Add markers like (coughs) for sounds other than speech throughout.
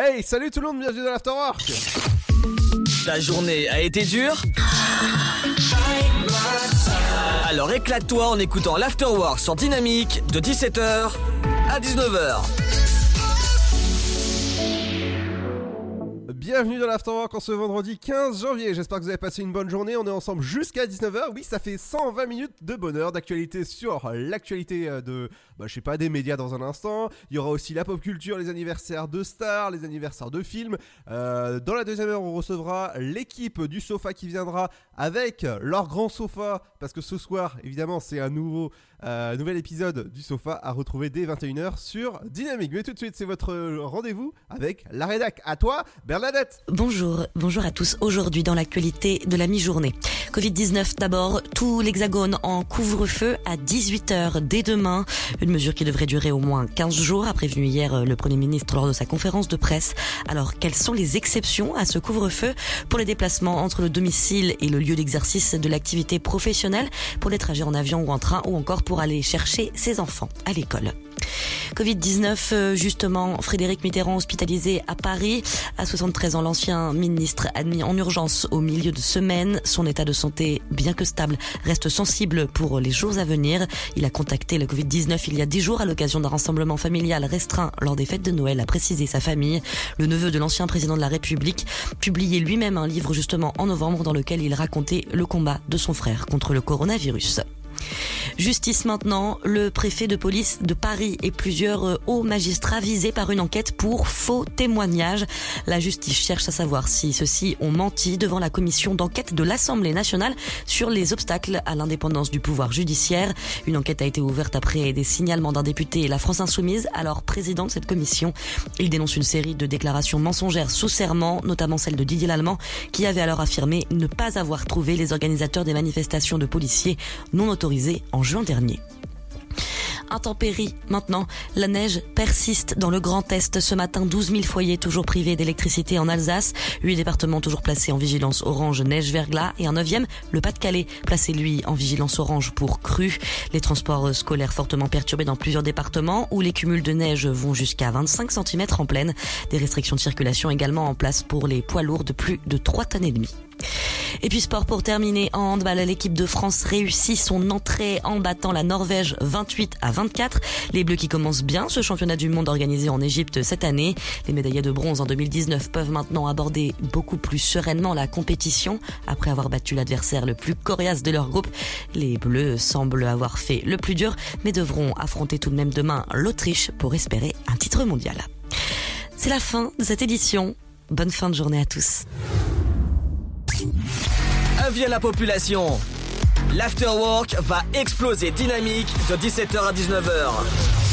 Hey, salut tout le monde, bienvenue dans l'Afterwork Ta journée a été dure Alors éclate-toi en écoutant l'Afterwork sur Dynamique de 17h à 19h. Bienvenue dans l'Afterwork en ce vendredi 15 janvier. J'espère que vous avez passé une bonne journée. On est ensemble jusqu'à 19h. Oui, ça fait 120 minutes de bonheur, d'actualité sur l'actualité euh, de, bah, je des médias dans un instant. Il y aura aussi la pop culture, les anniversaires de stars, les anniversaires de films. Euh, dans la deuxième heure, on recevra l'équipe du sofa qui viendra avec leur grand sofa. Parce que ce soir, évidemment, c'est un nouveau, euh, nouvel épisode du sofa à retrouver dès 21h sur Dynamique. Mais tout de suite, c'est votre rendez-vous avec la rédac. À toi, Bernadette. Bonjour, bonjour à tous. Aujourd'hui dans l'actualité de la mi-journée. Covid-19 d'abord, tout l'hexagone en couvre-feu à 18h dès demain. Une mesure qui devrait durer au moins 15 jours, a prévenu hier le Premier ministre lors de sa conférence de presse. Alors, quelles sont les exceptions à ce couvre-feu pour les déplacements entre le domicile et le lieu d'exercice de l'activité professionnelle, pour les trajets en avion ou en train ou encore pour aller chercher ses enfants à l'école Covid-19, justement, Frédéric Mitterrand hospitalisé à Paris. À 73 ans, l'ancien ministre admis en urgence au milieu de semaine. Son état de santé, bien que stable, reste sensible pour les jours à venir. Il a contacté le Covid-19 il y a 10 jours à l'occasion d'un rassemblement familial restreint lors des fêtes de Noël, a précisé sa famille. Le neveu de l'ancien président de la République publiait lui-même un livre justement en novembre dans lequel il racontait le combat de son frère contre le coronavirus. Justice maintenant, le préfet de police de Paris et plusieurs euh, hauts magistrats visés par une enquête pour faux témoignages. La justice cherche à savoir si ceux-ci ont menti devant la commission d'enquête de l'Assemblée nationale sur les obstacles à l'indépendance du pouvoir judiciaire. Une enquête a été ouverte après des signalements d'un député et la France Insoumise, alors président de cette commission. Il dénonce une série de déclarations mensongères sous serment, notamment celle de Didier Lallemand, qui avait alors affirmé ne pas avoir trouvé les organisateurs des manifestations de policiers non autorisés en juin dernier. Intempérie maintenant, la neige persiste dans le Grand Est. Ce matin, 12 000 foyers toujours privés d'électricité en Alsace, 8 départements toujours placés en vigilance orange neige verglas et un neuvième, le Pas-de-Calais, placé lui en vigilance orange pour crue. Les transports scolaires fortement perturbés dans plusieurs départements où les cumuls de neige vont jusqu'à 25 cm en pleine. Des restrictions de circulation également en place pour les poids lourds de plus de 3 tonnes et demie. Et puis sport pour terminer en handball, l'équipe de France réussit son entrée en battant la Norvège 28 à 24. Les Bleus qui commencent bien ce championnat du monde organisé en Égypte cette année. Les médaillés de bronze en 2019 peuvent maintenant aborder beaucoup plus sereinement la compétition après avoir battu l'adversaire le plus coriace de leur groupe. Les Bleus semblent avoir fait le plus dur mais devront affronter tout de même demain l'Autriche pour espérer un titre mondial. C'est la fin de cette édition. Bonne fin de journée à tous. Avis à la population. L'afterwork va exploser dynamique de 17h à 19h.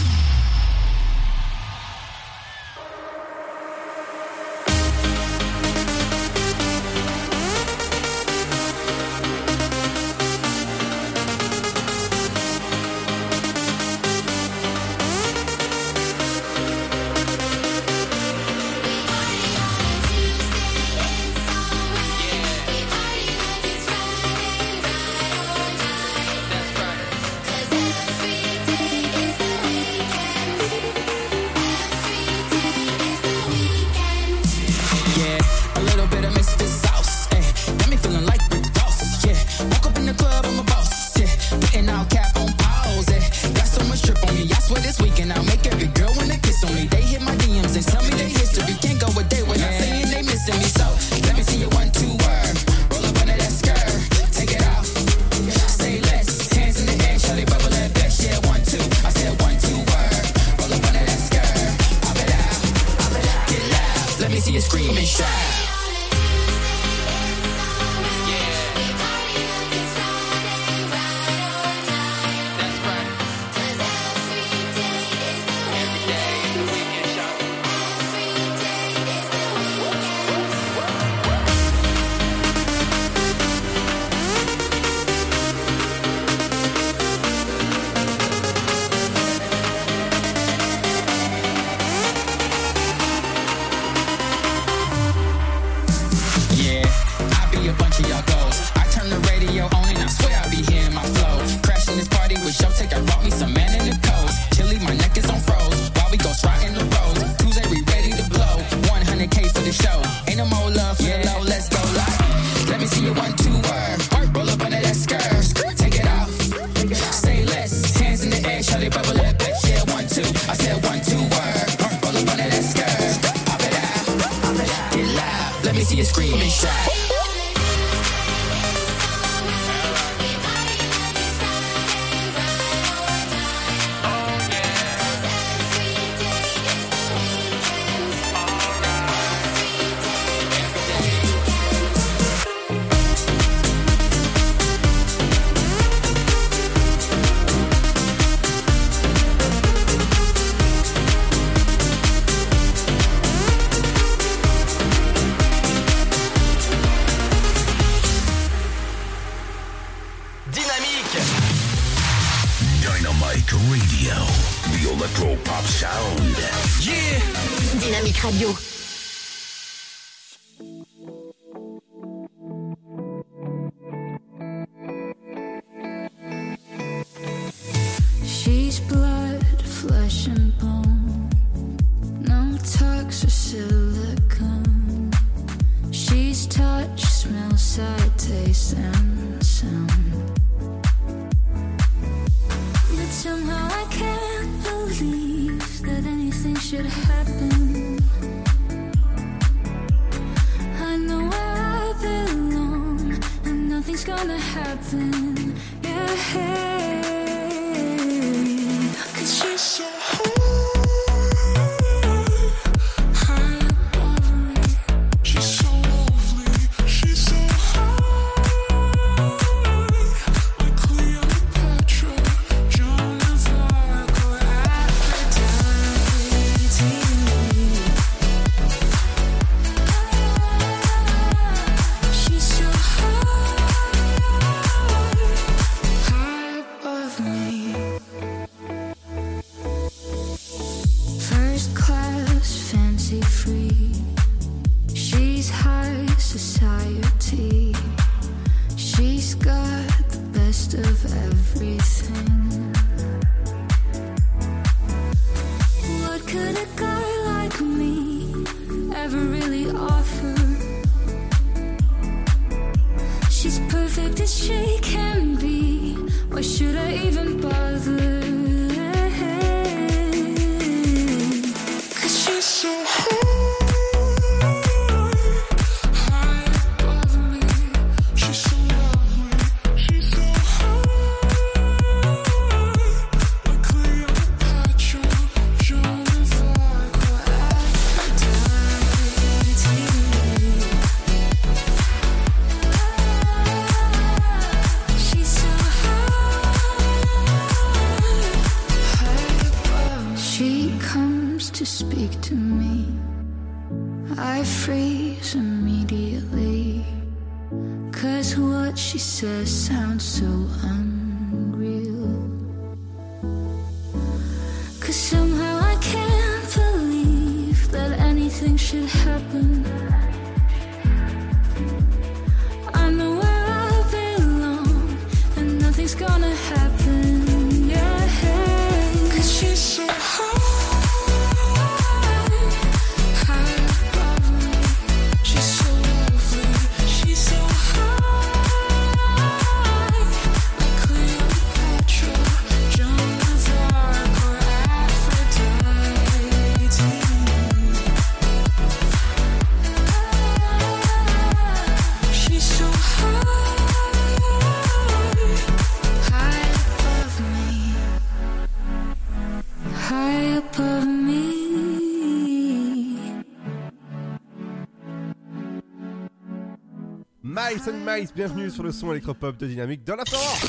bienvenue sur le son électropop de Dynamique dans la forêt.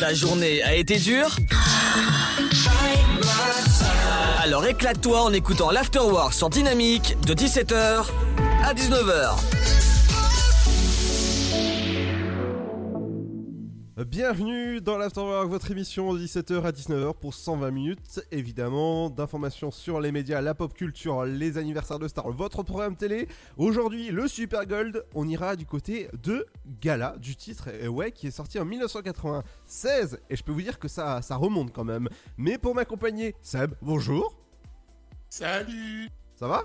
Ta journée a été dure Alors éclate-toi en écoutant l'Afterwork sur Dynamique de 17h à 19h. bienvenue dans l'Afterwork, votre émission de 17h à 19h pour 120 minutes, évidemment, d'informations sur les médias, la pop culture, les anniversaires de stars, votre programme télé. Aujourd'hui, le Super Gold, on ira du côté de Gala, du titre, euh, ouais, qui est sorti en 1996, et je peux vous dire que ça, ça remonte quand même. Mais pour m'accompagner, Seb, bonjour. Salut Ça va?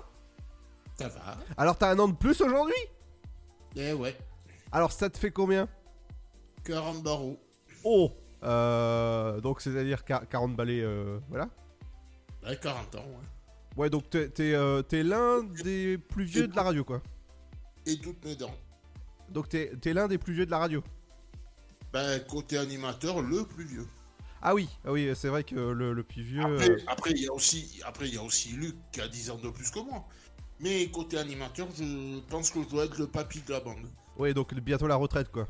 Ça va. Alors t'as un an de plus aujourd'hui? Eh ouais. Alors ça te fait combien? 40 barreaux. Oh euh, Donc c'est-à-dire 40 balais, euh, voilà Ouais, 40 ans, ouais. Ouais, donc t'es, t'es, euh, t'es l'un des plus vieux de la radio, quoi. Et toutes mes dents. Donc t'es, t'es l'un des plus vieux de la radio Ben, côté animateur, le plus vieux. Ah oui, ah oui, c'est vrai que le, plus vieux... Après, euh, y après, il y a aussi Luc qui a 10 ans de plus que moi. Mais côté animateur, je pense que je dois être le papy de la bande. Ouais, donc bientôt la retraite, quoi.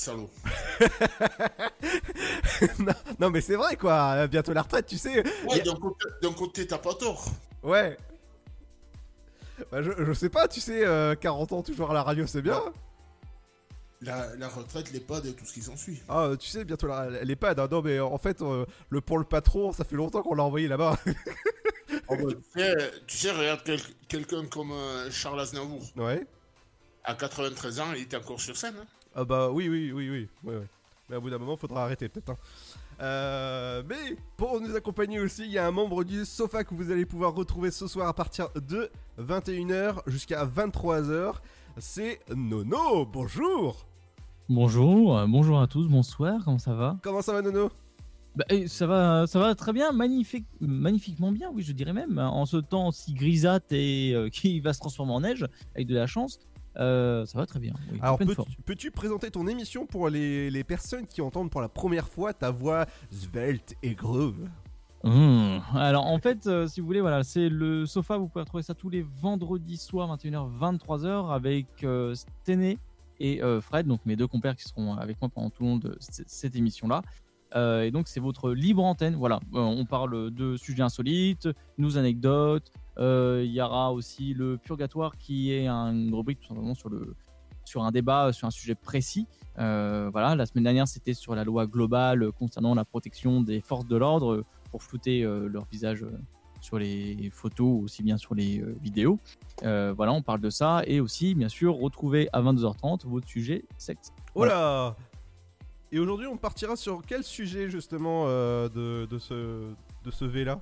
Salaud. (laughs) non, non, mais c'est vrai, quoi. Bientôt la retraite, tu sais. Ouais, d'un côté, t'as pas tort. Ouais. Bah, je, je sais pas, tu sais, euh, 40 ans toujours à la radio, c'est bien. La, la retraite, l'EHPAD et tout ce qui s'ensuit. Ah, tu sais, bientôt la, l'EHPAD. hein. Non, mais euh, en fait, euh, le, pour le patron, ça fait longtemps qu'on l'a envoyé là-bas. Oh, (laughs) bah, tu, sais, tu sais, regarde quel- quelqu'un comme euh, Charles Aznavour. ouais. À 93 ans, il était encore sur scène. hein. Ah bah oui, oui, oui, oui. ouais, ouais. Mais au bout d'un moment, faudra arrêter peut-être. hein. Euh, mais pour nous accompagner aussi, il y a un membre du Sofa que vous allez pouvoir retrouver ce soir à partir de 21h jusqu'à 23h. C'est Nono. Bonjour. Bonjour, euh, bonjour à tous, bonsoir, comment ça va? Comment ça va, Nono? Bah, eh, Ça va ça va très bien, magnifique, magnifiquement bien, oui, je dirais même. hein, En ce temps si grisâtre et euh, (laughs) qui va se transformer en neige, avec de la chance, euh, ça va très bien. Oui, Alors, peux- peux-tu présenter ton émission pour les, les personnes qui entendent pour la première fois ta voix svelte et groove Mmh. Alors en fait, euh, si vous voulez, voilà, c'est le sofa. Vous pouvez retrouver ça tous les vendredis soirs, 21h, 23h, avec euh, Stené et euh, Fred, donc mes deux compères qui seront avec moi pendant tout le long de cette émission-là. Euh, et donc c'est votre libre antenne. Voilà, Euh, on parle de sujets insolites, nos anecdotes. Euh, Il y aura aussi le purgatoire qui est une rubrique tout simplement sur le sur un débat sur un sujet précis. Voilà, la semaine dernière c'était sur la loi globale concernant la protection des forces de l'ordre pour flouter leur visage sur les photos, aussi bien sur les vidéos. Voilà, on parle de ça et aussi, bien sûr, retrouver à 22h30 votre sujet sexe. Oh là Et aujourd'hui, on partira sur quel sujet justement euh, de, de ce, de ce V là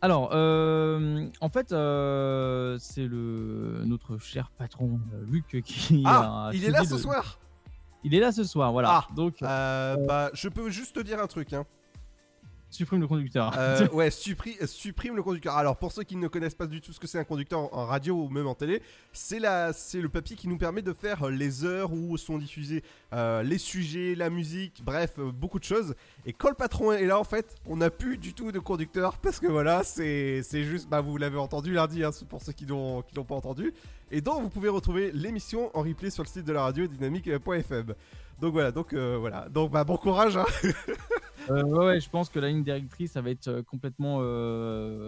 Alors, euh, en fait, euh, c'est le notre cher patron euh, Luc qui Ah (laughs) a Il est là ce soir? Il est là ce soir, voilà. Ah. Donc, Euh, Bah, je peux juste te dire un truc, hein. Supprime le conducteur. Euh, (laughs) ouais, suppri- supprime le conducteur. Alors, pour ceux qui ne connaissent pas du tout ce que c'est un conducteur en, radio ou même en télé, c'est le papier qui nous permet de faire euh, les heures où sont diffusés euh, les sujets, la musique, bref, beaucoup de choses. Et quand le patron est là, en fait, on n'a plus du tout de conducteur parce que voilà, c'est, juste, bah, vous l'avez entendu lundi, hein, pour ceux qui l'ont pas entendu. Et donc, vous pouvez retrouver l'émission en replay sur le site de la radio dynamique.fm. Donc voilà, donc euh, voilà, donc bah bon courage. Hein. (laughs) Euh, ouais, je pense que la ligne directrice, ça va être euh, complètement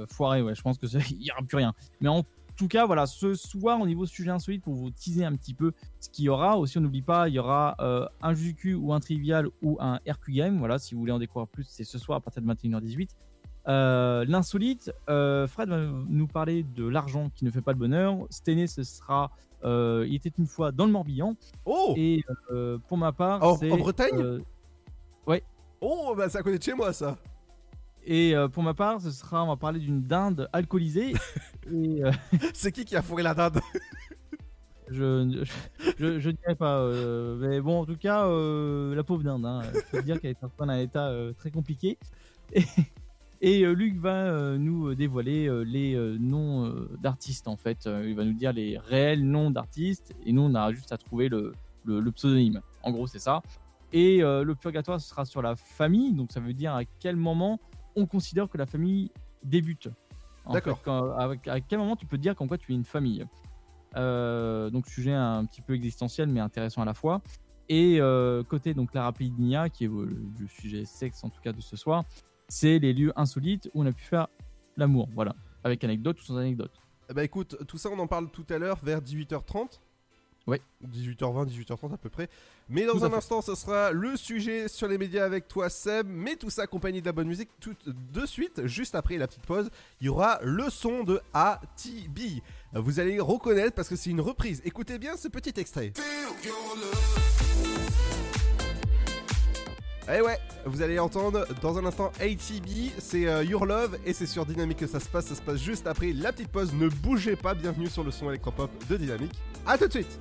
foiré. Ouais, je pense que (laughs) il n'y aura plus rien. Mais en tout cas, voilà, ce soir, au niveau sujet insolite, pour vous teaser un petit peu ce qu'il y aura, aussi, on n'oublie pas, il y aura un cul ou un trivial ou un RQ game. Voilà, si vous voulez en découvrir plus, c'est ce soir à partir de 21h18. Euh, L'insolite, Fred va nous parler de l'argent qui ne fait pas le bonheur. Stené, ce sera. Euh, il était une fois dans le Morbihan. Oh, Et euh, pour ma part, En- c'est. en Bretagne? euh, oh, bah ça connaît de chez moi ça. Et pour ma part, ce sera, on va parler d'une dinde alcoolisée. (laughs) (laughs) C'est qui qui a fourré la dinde? (laughs) Je, je, je dirais pas. mais bon, en tout cas, la pauvre dinde. Hein, je peux te dire qu'elle est dans un état très compliqué. Et, et, euh, Luc va euh, nous euh, dévoiler les noms d'artistes en fait. Il va nous dire les réels noms d'artistes. Et nous, on a juste à trouver le, le, le pseudonyme. En gros, c'est ça. Et le purgatoire, ce sera sur la famille. Donc, ça veut dire à quel moment on considère que la famille débute. D'accord. à quel moment tu peux te dire qu'en quoi tu es une famille Euh, Donc, sujet un petit peu existentiel, mais intéressant à la fois. Et euh, côté donc la rapidinia, qui est le, le sujet sexe en tout cas de ce soir, c'est les lieux insolites où on a pu faire l'amour. Voilà, avec anecdote ou sans anecdote. Bah écoute, tout ça on en parle tout à l'heure vers 18h30. Ouais. 18h20, 18h30 à peu près. Mais dans Tout un instant, ce sera le sujet sur les médias avec toi, Seb. Mais tout ça accompagné de la bonne musique. Tout de suite, juste après la petite pause, il y aura le son de ATB. Vous allez reconnaître parce que c'est une reprise. Écoutez bien ce petit extrait. Eh ouais, vous allez entendre dans un instant ATB, c'est euh, Your Love et c'est sur Dynamique que ça se passe, ça se passe juste après la petite pause. Ne bougez pas, bienvenue sur le son électropop de Dynamique. A tout de suite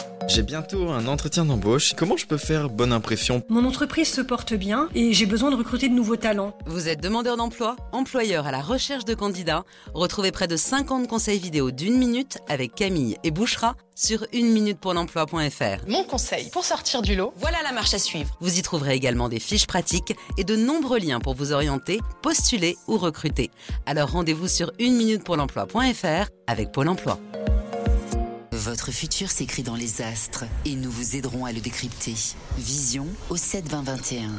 J'ai bientôt un entretien d'embauche. Comment je peux faire bonne impression? Mon entreprise se porte bien et j'ai besoin de recruter de nouveaux talents. Vous êtes demandeur d'emploi, employeur à la recherche de candidats Retrouvez près de 50 conseils vidéo d'une minute avec Camille et Bouchera sur une-minute-pour-l'emploi.fr. Mon conseil pour sortir du lot, voilà la marche à suivre. Vous y trouverez également des fiches pratiques et de nombreux liens pour vous orienter, postuler ou recruter. Alors rendez-vous sur une-minute-pour-l'emploi.fr avec Pôle emploi. Votre futur s'écrit dans les astres et nous vous aiderons à le décrypter. Vision au 7 20 21.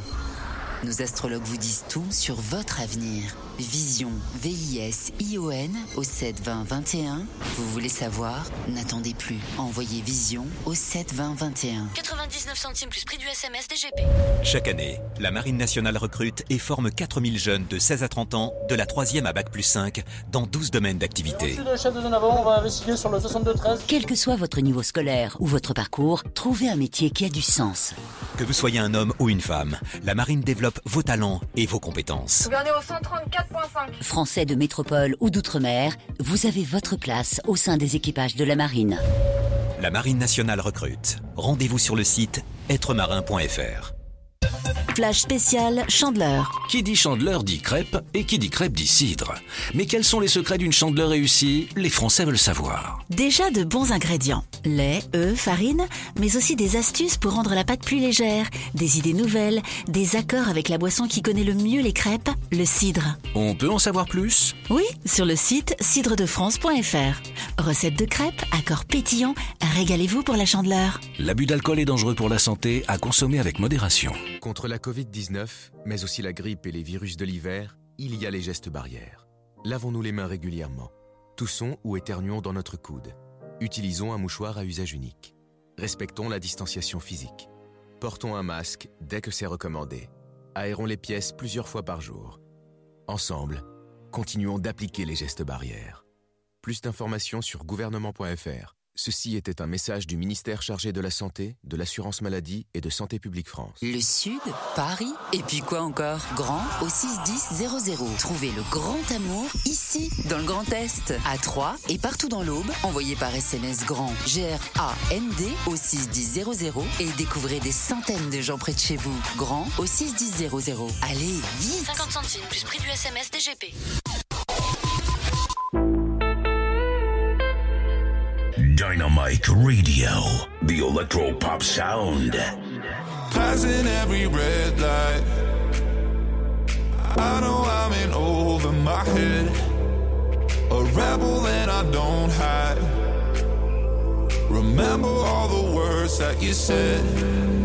Nos astrologues vous disent tout sur votre avenir. Vision, V-I-S-I-O-N au 7 20 21. Vous voulez savoir? N'attendez plus. Envoyez Vision au 7 20 21. 99 centimes plus prix du SMS DGP. Chaque année, la Marine nationale recrute et forme 4000 jeunes de 16 à 30 ans, de la 3e à Bac plus 5, dans 12 domaines d'activité. le chef de zone avant, on va investiguer sur le 62-13. Quel que soit votre niveau scolaire ou votre parcours, trouvez un métier qui a du sens. Que vous soyez un homme ou une femme, la Marine développe vos talents et vos compétences. Gouvernez au 134.5. Français de métropole ou d'outre-mer, vous avez votre place au sein des équipages de la marine. La Marine nationale recrute. Rendez-vous sur le site êtremarin.fr. Flash spécial Chandeleur. Qui dit chandeleur dit crêpe et qui dit crêpe dit cidre. Mais quels sont les secrets d'une chandeleur réussie? Les Français veulent savoir. Déjà de bons ingrédients. Lait, œufs, farine, mais aussi des astuces pour rendre la pâte plus légère, des idées nouvelles, des accords avec la boisson qui connaît le mieux les crêpes, le cidre. On peut en savoir plus? Oui, sur le site cidredefrance.fr. Recettes de crêpes, accords pétillants, régalez-vous pour la chandeleur. L'abus d'alcool est dangereux pour la santé, à consommer avec modération. Contre la Covid-19, mais aussi la grippe et les virus de l'hiver, il y a les gestes barrières. Lavons-nous les mains régulièrement. Toussons ou éternuons dans notre coude. Utilisons un mouchoir à usage unique. Respectons la distanciation physique. Portons un masque dès que c'est recommandé. Aérons les pièces plusieurs fois par jour. Ensemble, continuons d'appliquer les gestes barrières. Plus d'informations sur gouvernement.fr. Ceci était un message du ministère chargé de la Santé, de l'Assurance Maladie et de Santé Publique France. Le Sud, Paris, et puis quoi encore? Grand au 61000. Trouvez le grand amour ici, dans le Grand Est, à Troyes et partout dans l'Aube. Envoyez par SMS grand G-R-A-N-D au 61000 et découvrez des centaines de gens près de chez vous. Grand au 61000. Allez, vite 50 centimes plus prix du SMS DGP. Dynamite Radio, the electro pop sound. Passing every red light. I know I'm in over my head. A rebel that I don't hide. Remember all the words that you said.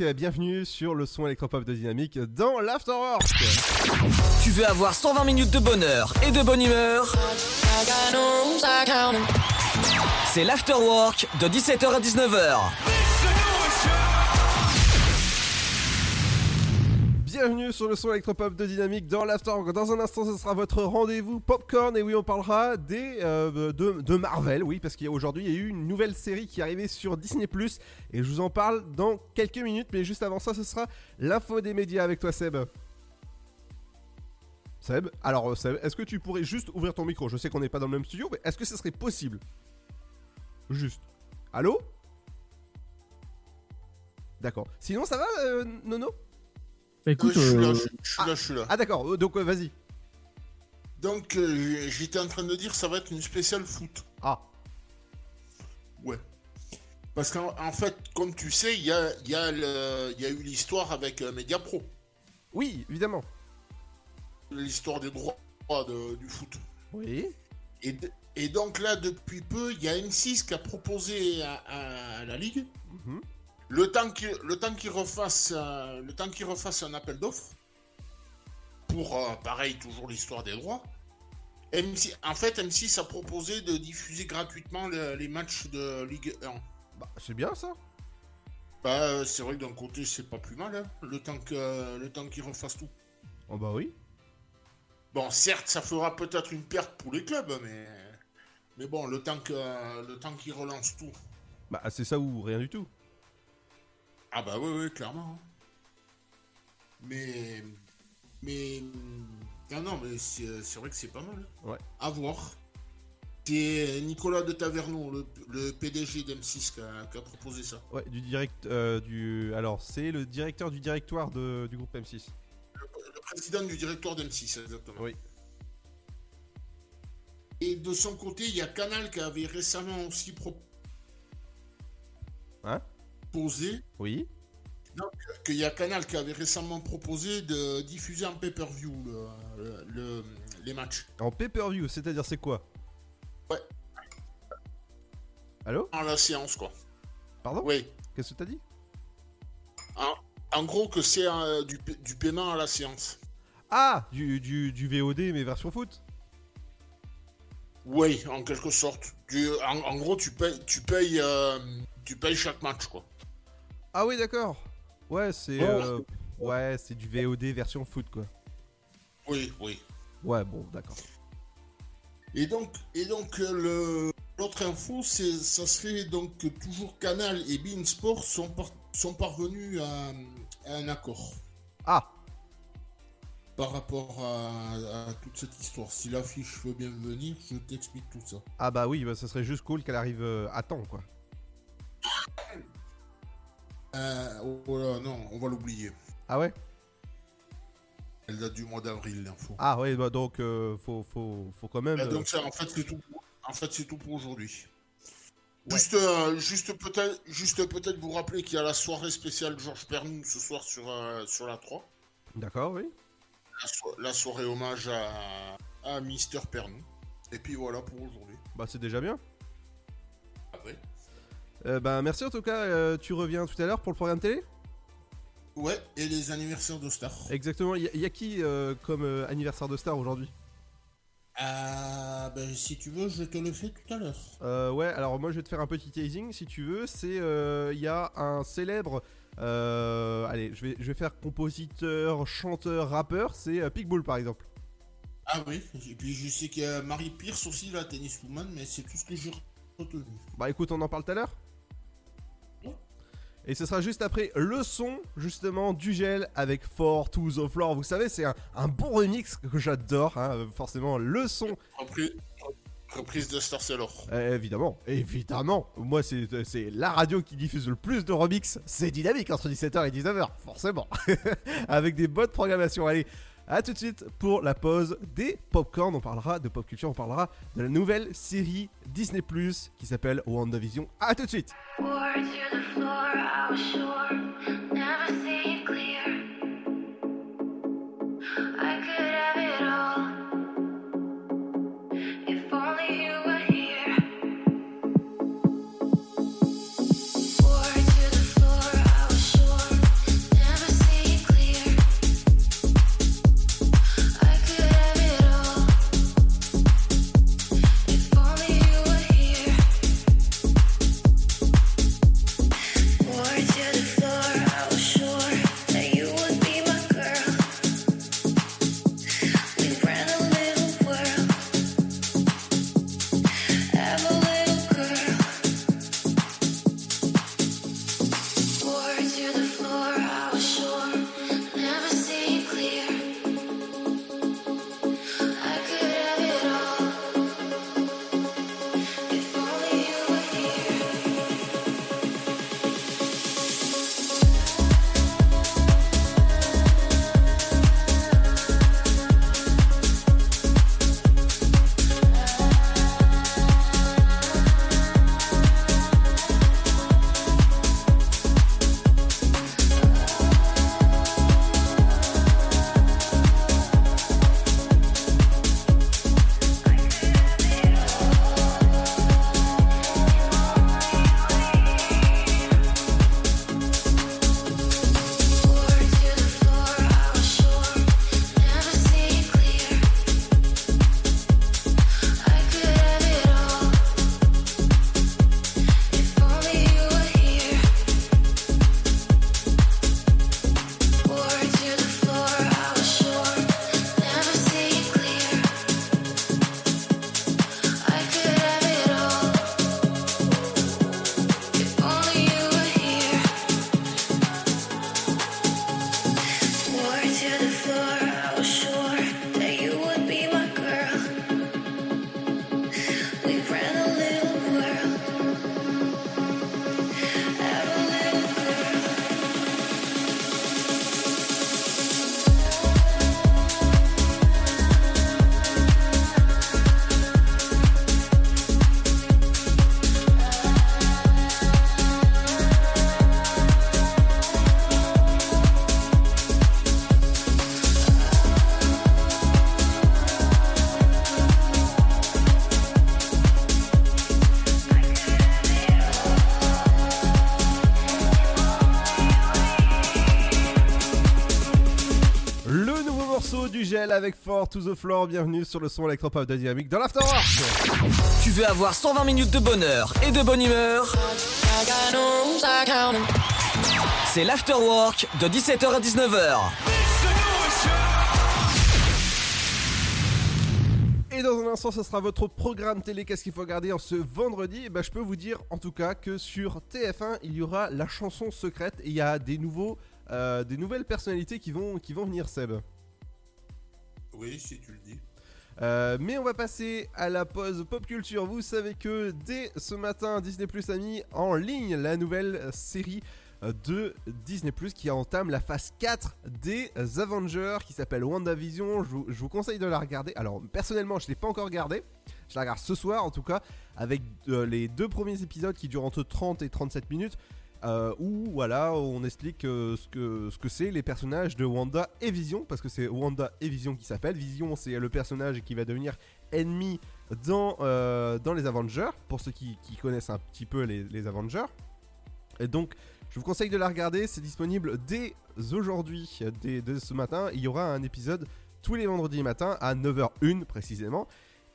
Bienvenue sur le son électropop de Dynamique dans l'Afterwork. Tu veux avoir 120 minutes de bonheur et de bonne humeur? C'est l'Afterwork de 17h à 19h. Sur le son électropop de Dynamique dans l'Afterwork. Dans un instant, ce sera votre rendez-vous popcorn. Et oui, on parlera des, euh, de, de Marvel. Oui, parce qu'aujourd'hui, il y a eu une nouvelle série qui est arrivée sur Disney. Et je vous en parle dans quelques minutes. Mais juste avant ça, ce sera l'info des médias avec toi, Seb. Seb, alors euh, Seb, est-ce que tu pourrais juste ouvrir ton micro? Je sais qu'on n'est pas dans le même studio, mais est-ce que ce serait possible? Juste. Allô? D'accord. Sinon, ça va, euh, Nono? Bah, écoute, Ouais, je suis là, euh, je, je suis là, je suis là. Ah, d'accord. euh, Donc, euh, vas-y. Donc, euh, j'étais en train de dire, ça va être une spéciale foot. Ah. Ouais. Parce qu'en en fait, comme tu sais, il y a, il y, a le- il y a eu l'histoire avec euh, Mediapro. Oui, évidemment. L'histoire des droits de- du foot. Oui. Et, donc là, depuis peu, il y a M6 qui a proposé à, à la Ligue, Mhm. Le temps qu'il le temps qu'il refasse, euh, le temps qu'il refasse un appel d'offres, pour, euh, pareil, toujours l'histoire des droits. M6, en fait, M6 a proposé de diffuser gratuitement le- les matchs de Ligue 1. Bah, c'est bien ça. Bah, euh, c'est vrai que d'un côté, c'est pas plus mal, hein, le temps que le temps qu'ils refassent tout. Oh, bah oui. Bon, certes, ça fera peut-être une perte pour les clubs, mais mais bon, le temps que le temps qu'ils relancent tout. Bah, c'est ça ou rien du tout. Ah bah oui, oui, clairement. Mais mais non, non, mais c'est c'est vrai que c'est pas mal. Ouais. À voir. C'est Nicolas de Taverneau, le, le PDG d'M6, qui a, qui a proposé ça. Ouais, du direct. euh, du... Alors, c'est le directeur du directoire de- du groupe M6. Le président du directoire d'M6, exactement. Oui. Et de son côté, il y a Canal qui avait récemment aussi proposé. Hein? Oui. Donc, qu'il y a Canal qui avait récemment proposé de diffuser en pay-per-view le- le- le- les matchs. En pay-per-view, c'est-à-dire c'est quoi? Ouais. Allô? En la séance, quoi. Pardon? Oui. Qu'est-ce que t'as dit? En, en gros, que c'est euh, du, du paiement à la séance. Ah du, du, du VOD, mais version foot? Oui, en quelque sorte. Du- en, en gros, tu payes, tu payes, euh, tu payes chaque match, quoi. Ah oui, d'accord. Ouais, c'est. Ouais. euh, Ouais, c'est du VOD version foot, quoi. Oui, oui. Ouais, bon, d'accord. Et donc, et donc euh, le l'autre info, c'est ça serait donc que toujours Canal et Bein Sport sont, par- sont parvenus à, à un accord. Ah Par rapport à, à toute cette histoire. Si l'affiche veut bien venir, je t'explique tout ça. Ah bah oui, bah, ça serait juste cool qu'elle arrive euh, à temps, quoi. Euh, oh, oh là, non, on va l'oublier. Ah ouais? Elle date du mois d'avril, l'info. Ah ouais, bah donc euh, faut, faut, faut quand même. Euh, euh, donc ça, en fait, c'est tout. En fait, c'est tout pour aujourd'hui. Juste, euh, juste peut-être, juste peut-être vous rappeler qu'il y a la soirée spéciale Georges Pernou ce soir sur euh, sur la 3. D'accord, oui. La, so- la soirée hommage à, à Mister Pernou. Et puis voilà pour aujourd'hui. Bah c'est déjà bien. Euh, bah merci en tout cas, euh, tu reviens tout à l'heure pour le programme télé? Ouais, et les anniversaires de Star. Exactement, il y, a- y a qui euh, comme anniversaire de star aujourd'hui? Ah, ben si tu veux, je te le fais tout à l'heure. Ouais, alors moi je vais te faire un petit teasing si tu veux. C'est il y a un célèbre, allez, je vais je vais faire compositeur, chanteur, rappeur. C'est Pitbull par exemple. Ah oui, et puis je sais qu'il y a Marie Pierce aussi, la tenniswoman, mais c'est tout ce que j'ai retenu. Bah écoute, on en parle tout à l'heure. Et ce sera juste après le son justement du gel avec For to the Floor. Vous savez, c'est un, un bon remix que j'adore. hein, forcément, le son. Reprise, reprise de Star Sailor. Euh, évidemment, évidemment. Moi, c'est c'est la radio qui diffuse le plus de remix. C'est dynamique entre 17h et 19h, forcément. (laughs) Avec des bonnes programmations. Allez, à tout de suite pour la pause des popcorn. On parlera de pop culture, on parlera de la nouvelle série Disney Plus qui s'appelle WandaVision. À tout de suite. Avec Fort to the Floor. Bienvenue sur le son électropop de Dynamique dans l'Afterwork. Tu veux avoir 120 minutes de bonheur et de bonne humeur? C'est l'Afterwork de 17h à 19h. Et dans un instant, ce sera votre programme télé. Qu'est-ce qu'il faut regarder en ce vendredi? Eh ben, Je peux vous dire en tout cas que sur TF1, il y aura la chanson secrète et il y a des, nouveaux, euh, des nouvelles personnalités qui vont, qui vont venir, Seb. Oui, si tu le dis. Euh, mais on va passer à la pause pop culture. Vous savez que dès ce matin, Disney Plus a mis en ligne la nouvelle série de Disney Plus qui entame la phase 4 des Avengers qui s'appelle WandaVision. Je vous, je vous conseille de la regarder. Alors, personnellement, je ne l'ai pas encore regardé. Je la regarde ce soir en tout cas, avec euh, les deux premiers épisodes qui durent entre 30 et 37 minutes. Euh, où voilà, on explique euh, ce que ce que c'est les personnages de Wanda et Vision, parce que c'est Wanda et Vision qui s'appellent. Vision, c'est le personnage qui va devenir ennemi dans, euh, dans les Avengers, pour ceux qui, connaissent un petit peu les, les Avengers. Et donc, je vous conseille de la regarder, c'est disponible dès aujourd'hui, dès, dès ce matin. Il y aura un épisode tous les vendredis matin à 9h01 précisément.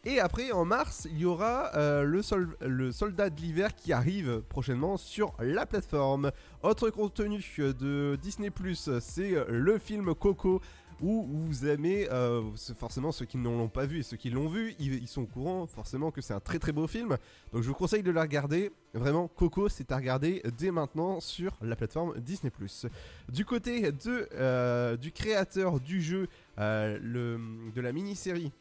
Et après, en mars, il y aura euh, le, sol- le soldat de l'hiver qui arrive prochainement sur la plateforme. Autre contenu de Disney ⁇ c'est le film Coco. Où vous aimez, euh, forcément ceux qui ne l'ont pas vu et ceux qui l'ont vu, ils, sont au courant forcément que c'est un très très beau film. Donc je vous conseille de la regarder. Vraiment, Coco, c'est à regarder dès maintenant sur la plateforme Disney ⁇ Du côté euh, du créateur du jeu, euh, le, de la mini-série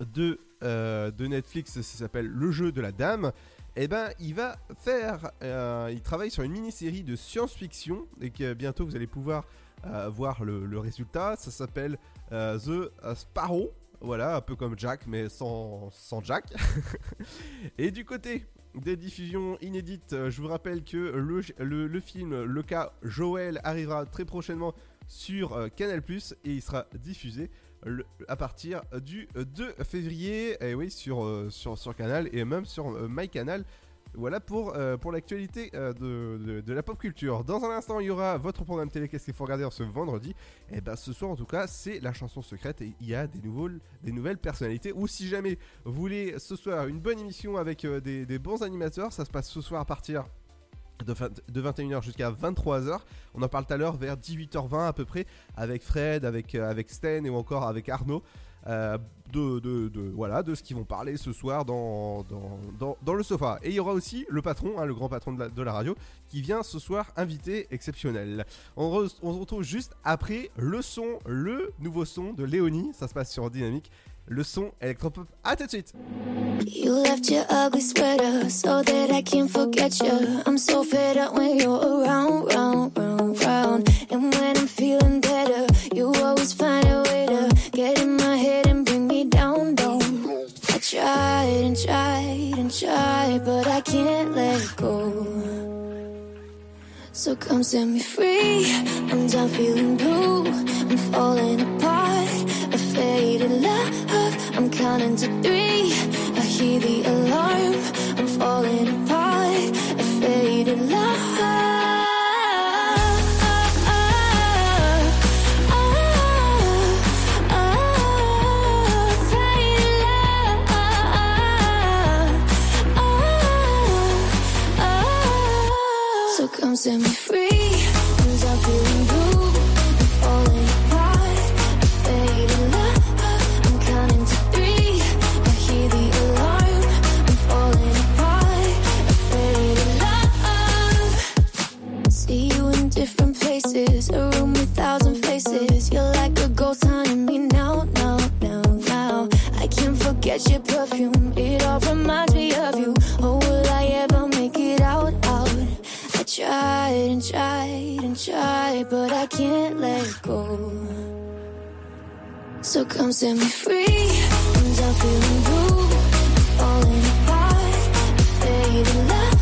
de, euh, de Netflix, ça s'appelle Le jeu de la dame. Et ben, il va faire, euh, il travaille sur une mini-série de science-fiction et que bientôt vous allez pouvoir euh, voir le, résultat. Ça s'appelle The Sparrow. Voilà, un peu comme Jack, mais sans, sans Jack. (laughs) et du côté des diffusions inédites, je vous rappelle que le, le- le film Le cas Joël arrivera très prochainement sur Canal et il sera diffusé à partir du 2 février et oui sur, euh, sur, sur Canal et même sur euh, MyCanal. Voilà pour, euh, l'actualité de, la pop culture. Dans un instant, il y aura votre programme télé. Qu'est-ce qu'il faut regarder ce vendredi? Et ben ce soir, en tout cas, c'est la chanson secrète et il y a des, nouveaux, des nouvelles personnalités. Ou si jamais vous voulez ce soir une bonne émission avec des bons animateurs, ça se passe ce soir à partir de, vingt- de 21h jusqu'à 23h. On en parle tout à l'heure vers 18h20 à peu près avec Fred, avec, euh, avec Sten et ou encore avec Arnaud. euh, de, de- voilà, de ce qu'ils vont parler ce soir dans, dans, dans- dans le sofa. Et il y aura aussi le patron, hein, le grand patron de la, de la radio, qui vient ce soir invité exceptionnel. On, on se retrouve juste après le son, le nouveau son de Léonie. Ça se passe sur Dynamique. Le son électropop. À tout de suite. You left your ugly sweater so that I can't forget you. I'm so fed up when you're around, round, round, round. And when I'm feeling better, you always find a way to get in my head and bring me down, down. I tried and tried and tried, but I can't let go. So come set me free. I'm done feeling blue. I'm falling apart. A faded love. I'm counting to three. I hear the alarm. I'm falling apart. A faded love. So come set me free. Can't your perfume. It all reminds me of you. Oh, will I ever make it out, out? I tried and tried and tried, but I can't let go. So come set me free. I'm feeling blue. Falling apart. Faded love.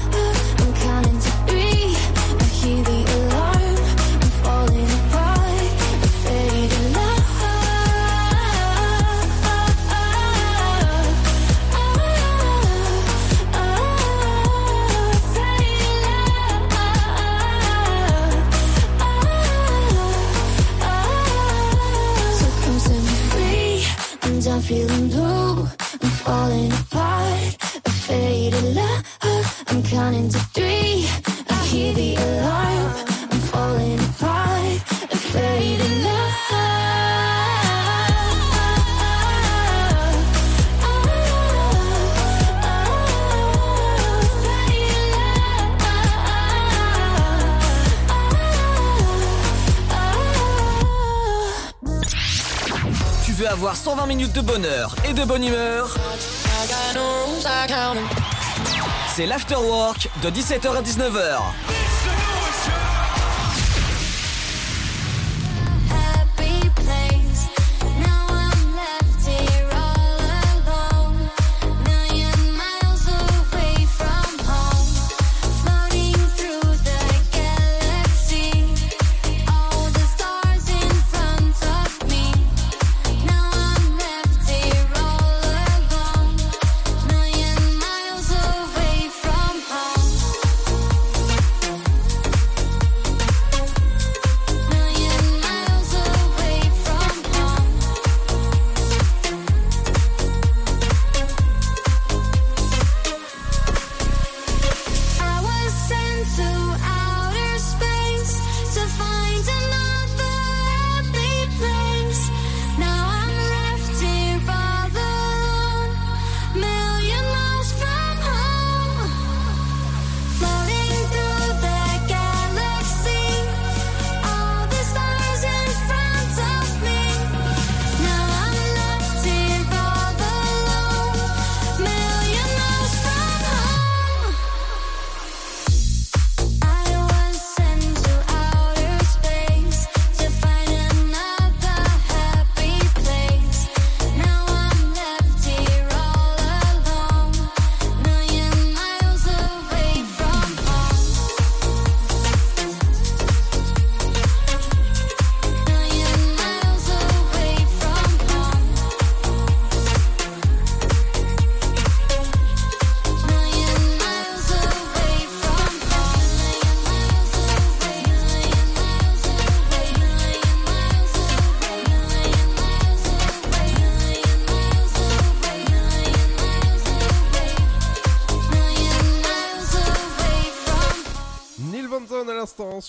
I'm counting to three. I hear the alarm. I'm falling apart and fading Tu veux avoir 120 minutes de bonheur et de bonne humeur C'est l'afterwork de 17h à 19h.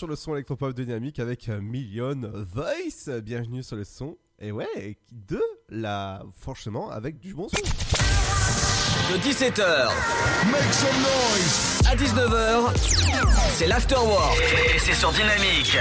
Sur le son électropop dynamique avec euh, Million Voice. Bienvenue sur le son. Et ouais, de la. Franchement, avec du bon son. De 17h à 19h, c'est l'afterwork et c'est sur Dynamique.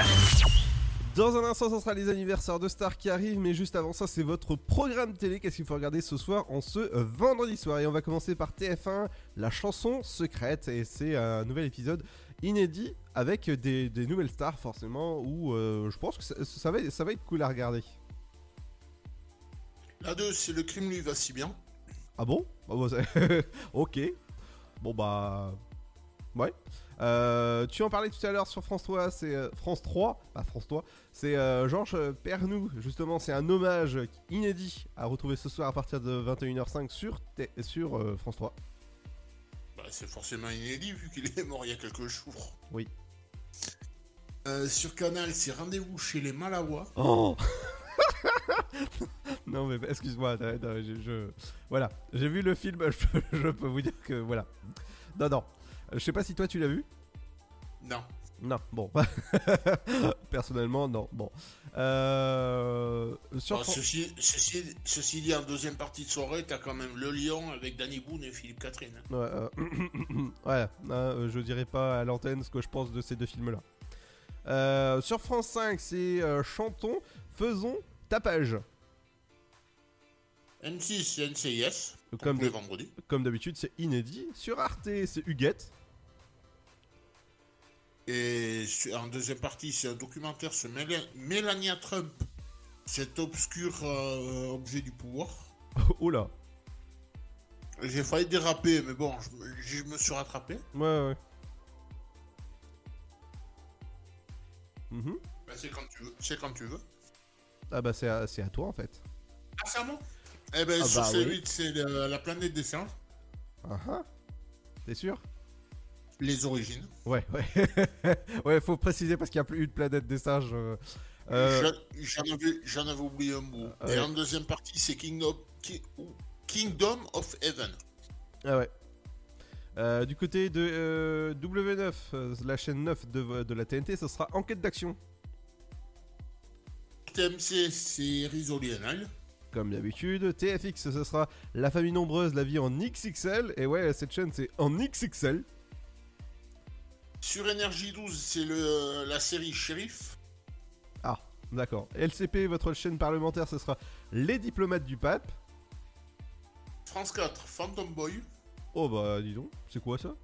Dans un instant, ce sera les anniversaires de stars qui arrivent, mais juste avant ça, c'est votre programme télé. Qu'est-ce qu'il faut regarder ce soir en ce euh, vendredi soir? Et on va commencer par TF1, la chanson secrète. Et c'est un nouvel épisode inédit avec des, des nouvelles stars, forcément, où euh, je pense que ça, ça va, ça va être cool à regarder. La 2, c'est le crime lui va si bien. Ah bon? Bah, bah, (laughs) Ok. Bon bah. Ouais. Euh, tu en parlais tout à l'heure sur France 3, c'est euh, France 3, pas France 3, c'est Georges Pernou, justement, c'est un hommage inédit à retrouver ce soir à partir de 21h05 sur, sur France 3. Bah, c'est forcément inédit vu qu'il est mort il y a quelques jours. Oui. Euh, sur Canal, c'est Rendez-vous chez les Malawa. Oh (laughs) Non mais excuse-moi, je, je- voilà, j'ai vu le film, (laughs) je, peux- je peux vous dire que voilà. Non non, Euh, je sais pas si toi tu l'as vu. Non. Non, bon. (laughs) Personnellement, non. Bon. Euh, sur Bon, Fran- ceci, ceci, ceci dit, en deuxième partie de soirée, t'as quand même Le Lion avec Danny Boone et Philippe Catherine. Ouais, euh, (coughs) ouais, euh, je dirais pas à l'antenne ce que je pense de ces deux films-là. Euh, sur France 5, c'est Chantons, faisons tapage. M6, c'est NCIS. Comme d'habitude, c'est inédit. Sur Arte, c'est Huguette. Et en deuxième partie, c'est un documentaire sur Melania Trump, cet obscur euh, objet du pouvoir. (laughs) là. J'ai failli déraper, mais bon, je, me- je me suis rattrapé. Ouais, ouais. Mhm. Bah, c'est quand tu veux. C'est quand tu veux. Ah bah c'est à, à toi en fait. Ah, c'est à moi? Eh ben, Ah sur bah C8, oui. c'est la planète des singes. Ah ah. T'es sûr? Les origines. Ouais, ouais. (laughs) ouais, faut préciser parce qu'il n'y a plus eu de planète des singes. euh, euh, Je- J'en avais, oublié un bout. Ouais. Et en deuxième partie, c'est Kingdom, Kingdom of Heaven. Ah ouais. Euh, du côté de euh, W9, euh, la chaîne 9 de, de la TNT, ce sera Enquête d'action. TMC, c'est Anal. Comme d'habitude, TFX, ce sera La famille nombreuse, la vie en XXL. Et ouais, cette chaîne, c'est en XXL. Sur Énergie 12, c'est le, la série Shérif. Ah, d'accord. LCP, votre chaîne parlementaire, ce sera Les diplomates du pape. France 4, Phantom Boy. Oh bah, dis donc, c'est quoi ça?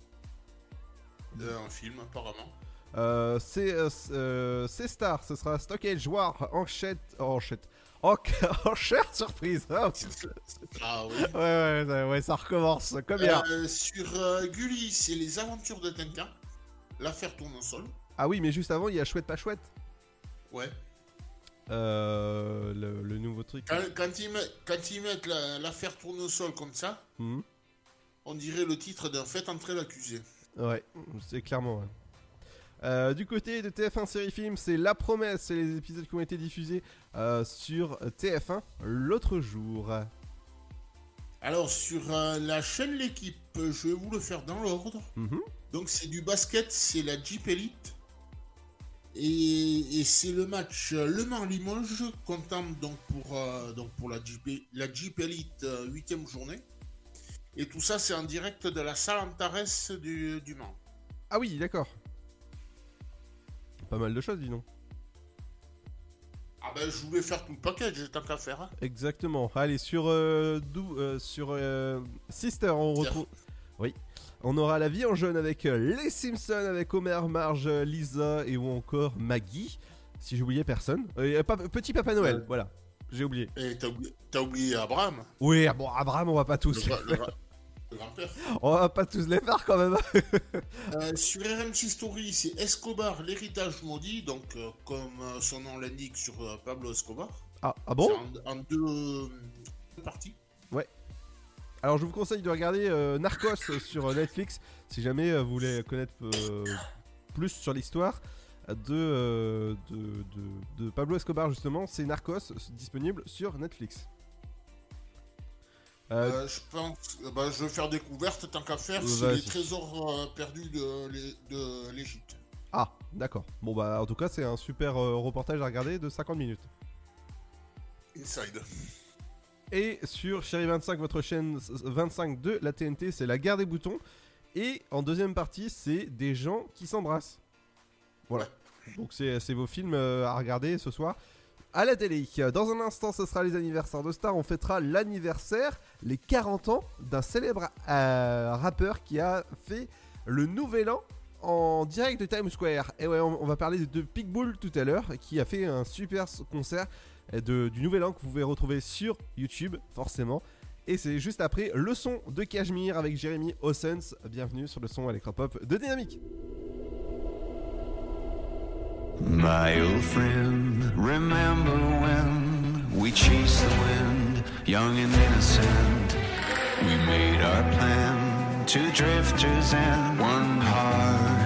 Euh, un film, apparemment. Euh, c'est euh, euh, Star, ce sera Stockage War, enchette, enchette, en, (laughs) enchère surprise. Ah, Ah oui. ouais, ouais, ouais, ouais, ça recommence. Combien Euh, sur euh, Gulli, c'est Les Aventures de Tintin. L'affaire tourne au sol. Ah oui, mais juste avant, il y a Chouette pas Chouette. Ouais. Euh, le, le nouveau truc. Quand, quand ils quand ils mettent la- l'affaire tourne au sol comme ça, Mhm. on dirait le titre d'un fait entrer l'accusé. Ouais, c'est clairement. ouais. Euh, du côté de TF1 série film, c'est La Promesse, c'est les épisodes qui ont été diffusés euh, sur TF1 l'autre jour. Alors, sur la chaîne L'équipe, je vais vous le faire dans l'ordre. Mhm. Donc, c'est du basket, c'est la Jeep Elite. Et, et c'est le match euh, Le Mans-Limoges, comptant donc pour, euh, donc pour la, Jeep, la Jeep Elite 8ème journée. Et tout ça, c'est en direct de la salle Antares du, du Mans. Ah oui, d'accord. Pas mal de choses, dis donc. Ah ben, je voulais faire tout le package, tant qu'à faire. hein. Exactement. Allez, sur, euh, Dou- euh, sur euh, Sister, on retrouve. Oui. On aura la vie en jaune avec euh, les Simpsons, avec Homer, Marge, euh, Lisa et ou encore Maggie. Si j'oubliais personne. Euh, petit Papa Noël, voilà. J'ai oublié. Et t'as oublié, oublié Abraham, Oui, ah bon, Abraham, on va pas tous le, les le le. On va pas tous les faire quand même. (laughs) Euh, sur RMC Story, c'est Escobar, l'héritage maudit, donc euh, comme euh, son nom l'indique sur euh, Pablo Escobar. Ah, ah bon? En, euh, deux parties. Alors je vous conseille de regarder euh, Narcos (laughs) sur euh, Netflix si jamais euh, vous voulez connaître euh, plus sur l'histoire de, euh, de, de- de Pablo Escobar justement. C'est Narcos disponible sur Netflix. Je pense, bah, je vais faire découverte tant qu'à faire, c'est vas-y. les trésors perdus de, l'É- de l'Égypte. Ah, d'accord. Bon bah en tout cas c'est un super reportage à regarder de 50 minutes. Inside. Et sur Chéri 25, votre chaîne 25 de la TNT, c'est la guerre des boutons. Et en deuxième partie, c'est des gens qui s'embrassent. Voilà. Donc c'est vos films euh, à regarder ce soir à la télé. Dans un instant, ce sera les anniversaires de stars. On fêtera l'anniversaire, les 40 ans d'un célèbre euh, rappeur qui a fait le nouvel an en direct de Times Square. Et ouais, on, on va parler de Pitbull tout à l'heure, qui a fait un super concert de- du nouvel an que vous pouvez retrouver sur YouTube, forcément. Et c'est juste après le son de Cashmere avec Jérémy Ossens. Bienvenue sur le son électropop de Dynamique. My old friend, remember when we chased the wind, young and innocent? We made our plan, two drifters and one heart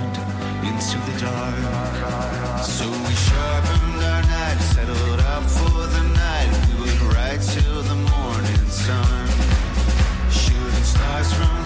into the dark. So we sharpened our knives, settled up for the night. We would ride till the morning sun. Shooting stars from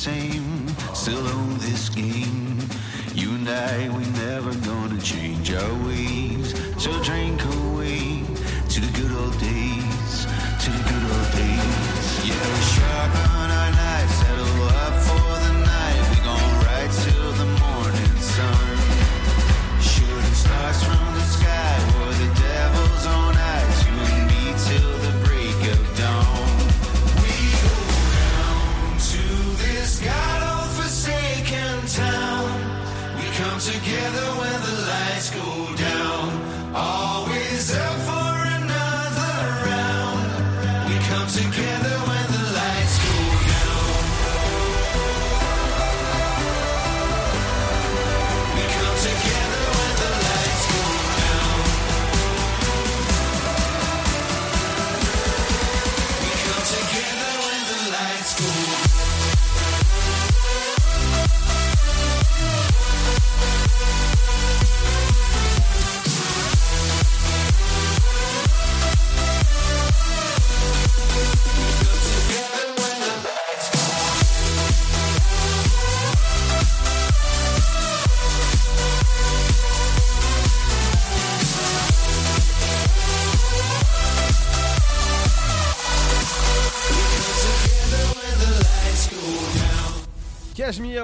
same. Still own this game. You and I, we never gonna change our ways. So drink away to the good old days, to the good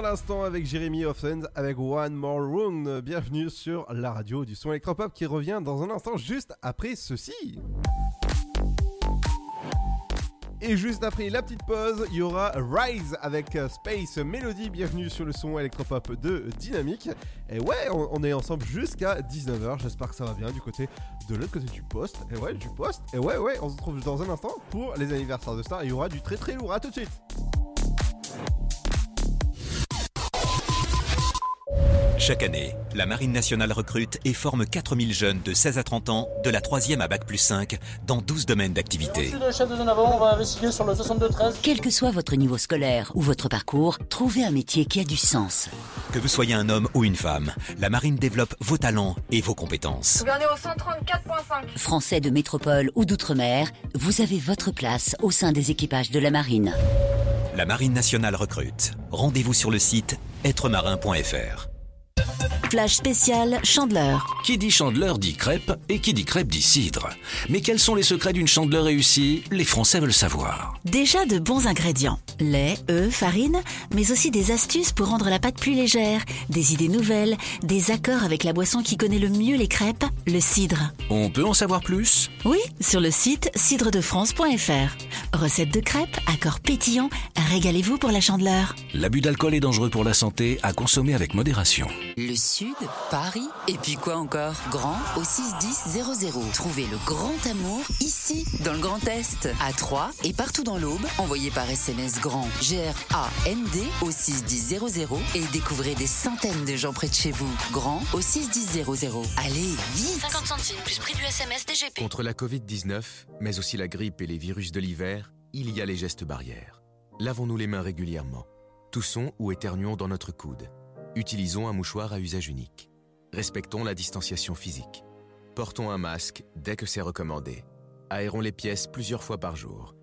l'instant avec Jérémy Offens avec One More Room. Bienvenue sur la radio du son électropop qui revient dans un instant juste après ceci. Et juste après la petite pause, il y aura Rise avec Space Melody. Bienvenue sur le son électropop de Dynamique. Et ouais, on, on est ensemble jusqu'à 19h. J'espère que ça va bien du côté de l'autre côté du poste. Et ouais, du poste. Et ouais, ouais, on se retrouve dans un instant pour les anniversaires de stars. Il y aura du très très lourd. À tout de suite. Chaque année, la Marine nationale recrute et forme 4000 jeunes de 16 à 30 ans, de la 3e à Bac plus 5, dans 12 domaines d'activité. Ici le chef de zone avant, on va investiguer sur le 62-13. Quel que soit votre niveau scolaire ou votre parcours, trouvez un métier qui a du sens. Que vous soyez un homme ou une femme, la Marine développe vos talents et vos compétences. Au 134.5. Français de métropole ou d'outre-mer, vous avez votre place au sein des équipages de la marine. La Marine nationale recrute. Rendez-vous sur le site êtremarin.fr. Flash spécial Chandeleur. Qui dit chandeleur dit crêpe et qui dit crêpe dit cidre. Mais quels sont les secrets d'une chandeleur réussie? Les Français veulent savoir. Déjà de bons ingrédients. Lait, œufs, farine, mais aussi des astuces pour rendre la pâte plus légère, des idées nouvelles, des accords avec la boisson qui connaît le mieux les crêpes, le cidre. On peut en savoir plus? Oui, sur le site cidredefrance.fr. Recette de crêpes, accords pétillants, régalez-vous pour la chandeleur. L'abus d'alcool est dangereux pour la santé, à consommer avec modération. Le Sud, Paris, et puis quoi encore? Grand au 61000. Trouvez le grand amour ici, dans le Grand Est, à Troyes et partout dans l'Aube. Envoyez par SMS grand G-R-A-N-D au 61000 et découvrez des centaines de gens près de chez vous. Grand au 61000. Allez, vite 50 centimes plus prix du SMS DGP. Contre la Covid-19, mais aussi la grippe et les virus de l'hiver, il y a les gestes barrières. Lavons-nous les mains régulièrement. Toussons ou éternuons dans notre coude. Utilisons un mouchoir à usage unique. Respectons la distanciation physique. Portons un masque dès que c'est recommandé. Aérons les pièces plusieurs fois par jour.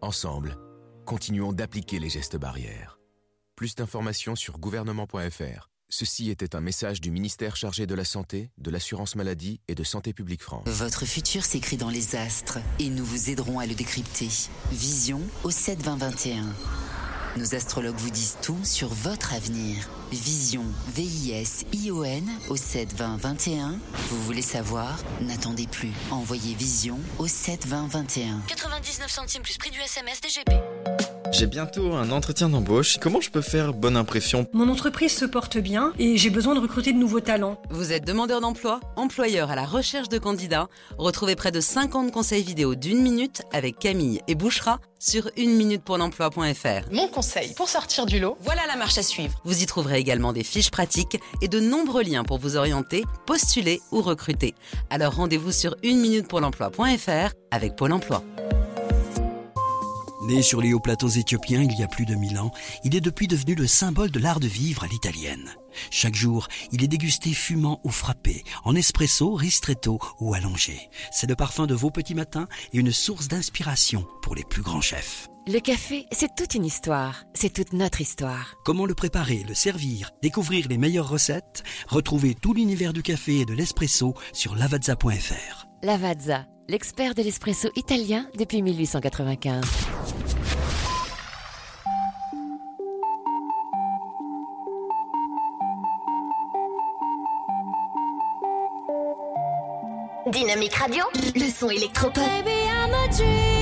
Ensemble, continuons d'appliquer les gestes barrières. Plus d'informations sur gouvernement.fr. Ceci était un message du ministère chargé de la Santé, de l'Assurance Maladie et de Santé Publique France. Votre futur s'écrit dans les astres et nous vous aiderons à le décrypter. Vision au 7 20 21. Nos astrologues vous disent tout sur votre avenir. Vision, V-I-S-I-O-N au 7 20 21. Vous voulez savoir? N'attendez plus. Envoyez Vision au 7 20 21. 99 centimes plus prix du SMS DGP. J'ai bientôt un entretien d'embauche. Comment je peux faire bonne impression? Mon entreprise se porte bien et j'ai besoin de recruter de nouveaux talents. Vous êtes demandeur d'emploi, employeur à la recherche de candidats? Retrouvez près de 50 conseils vidéo d'une minute avec Camille et Bouchera sur une minute pour l'emploi.fr. Mon conseil pour sortir du lot, voilà la marche à suivre. Vous y trouverez également des fiches pratiques et de nombreux liens pour vous orienter, postuler ou recruter. Alors rendez-vous sur une minute pour l'emploi.fr avec Pôle emploi. Né sur les hauts plateaux éthiopiens il y a plus de mille ans, il est depuis devenu le symbole de l'art de vivre à l'italienne. Chaque jour, il est dégusté fumant ou frappé, en espresso, ristretto ou allongé. C'est le parfum de vos petits matins et une source d'inspiration pour les plus grands chefs. Le café, c'est toute une histoire. C'est toute notre histoire. Comment le préparer, le servir, découvrir les meilleures recettes? Retrouvez tout l'univers du café et de l'espresso sur lavazza.fr. Lavazza, l'expert de l'espresso italien depuis 1895. Dynamique Radio, le son électropop. Maybe I'm a dreamer.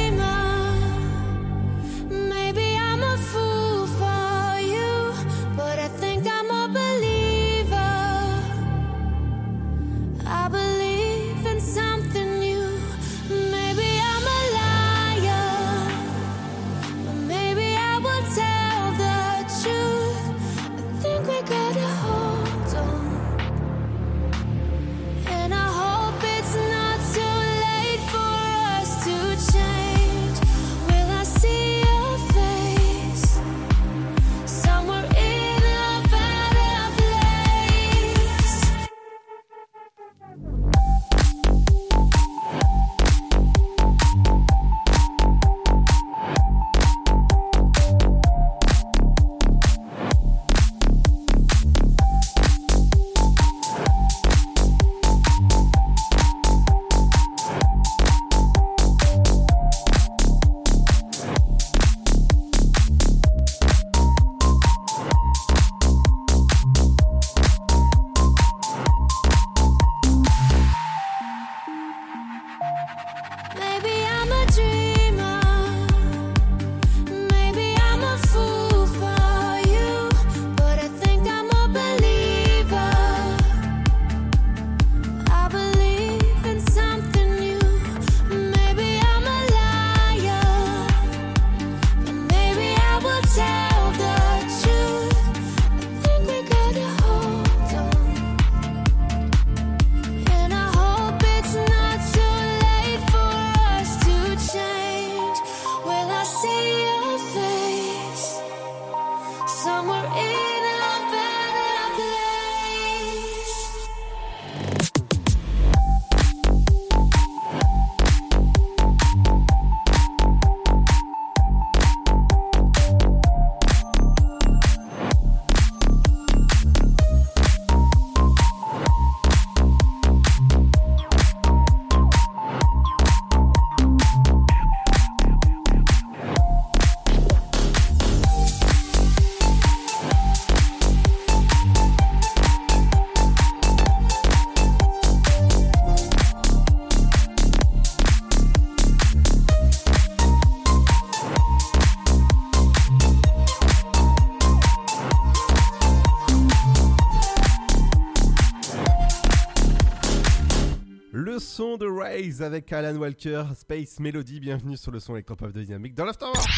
Raise avec Alan Walker, Space Melody, bienvenue sur le son électropop de Dynamique dans l'Afterwork.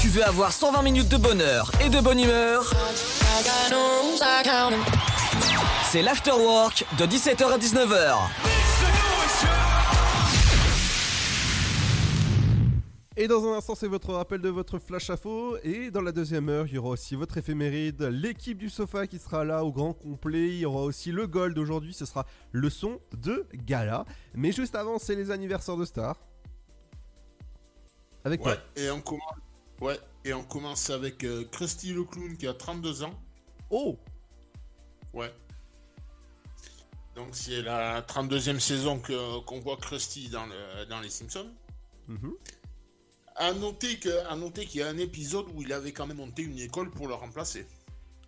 Tu veux avoir 120 minutes de bonheur et de bonne humeur? C'est l'Afterwork de 17h à 19h. Et dans un instant, c'est votre rappel de votre flash info. Et dans la deuxième heure, il y aura aussi votre éphéméride, l'équipe du sofa qui sera là au grand complet. Il y aura aussi le gold aujourd'hui, ce sera le son de gala. Mais juste avant, c'est les anniversaires de stars. Avec Ouais, quoi et on commence, ouais, et on commence avec euh, Krusty le clown qui a 32 ans. Oh Ouais. Donc c'est la 32e saison qu'on voit Krusty dans, le- dans les Simpsons. Mhm. À noter que- à noter qu'il y a un épisode où il avait quand même monté une école pour le remplacer.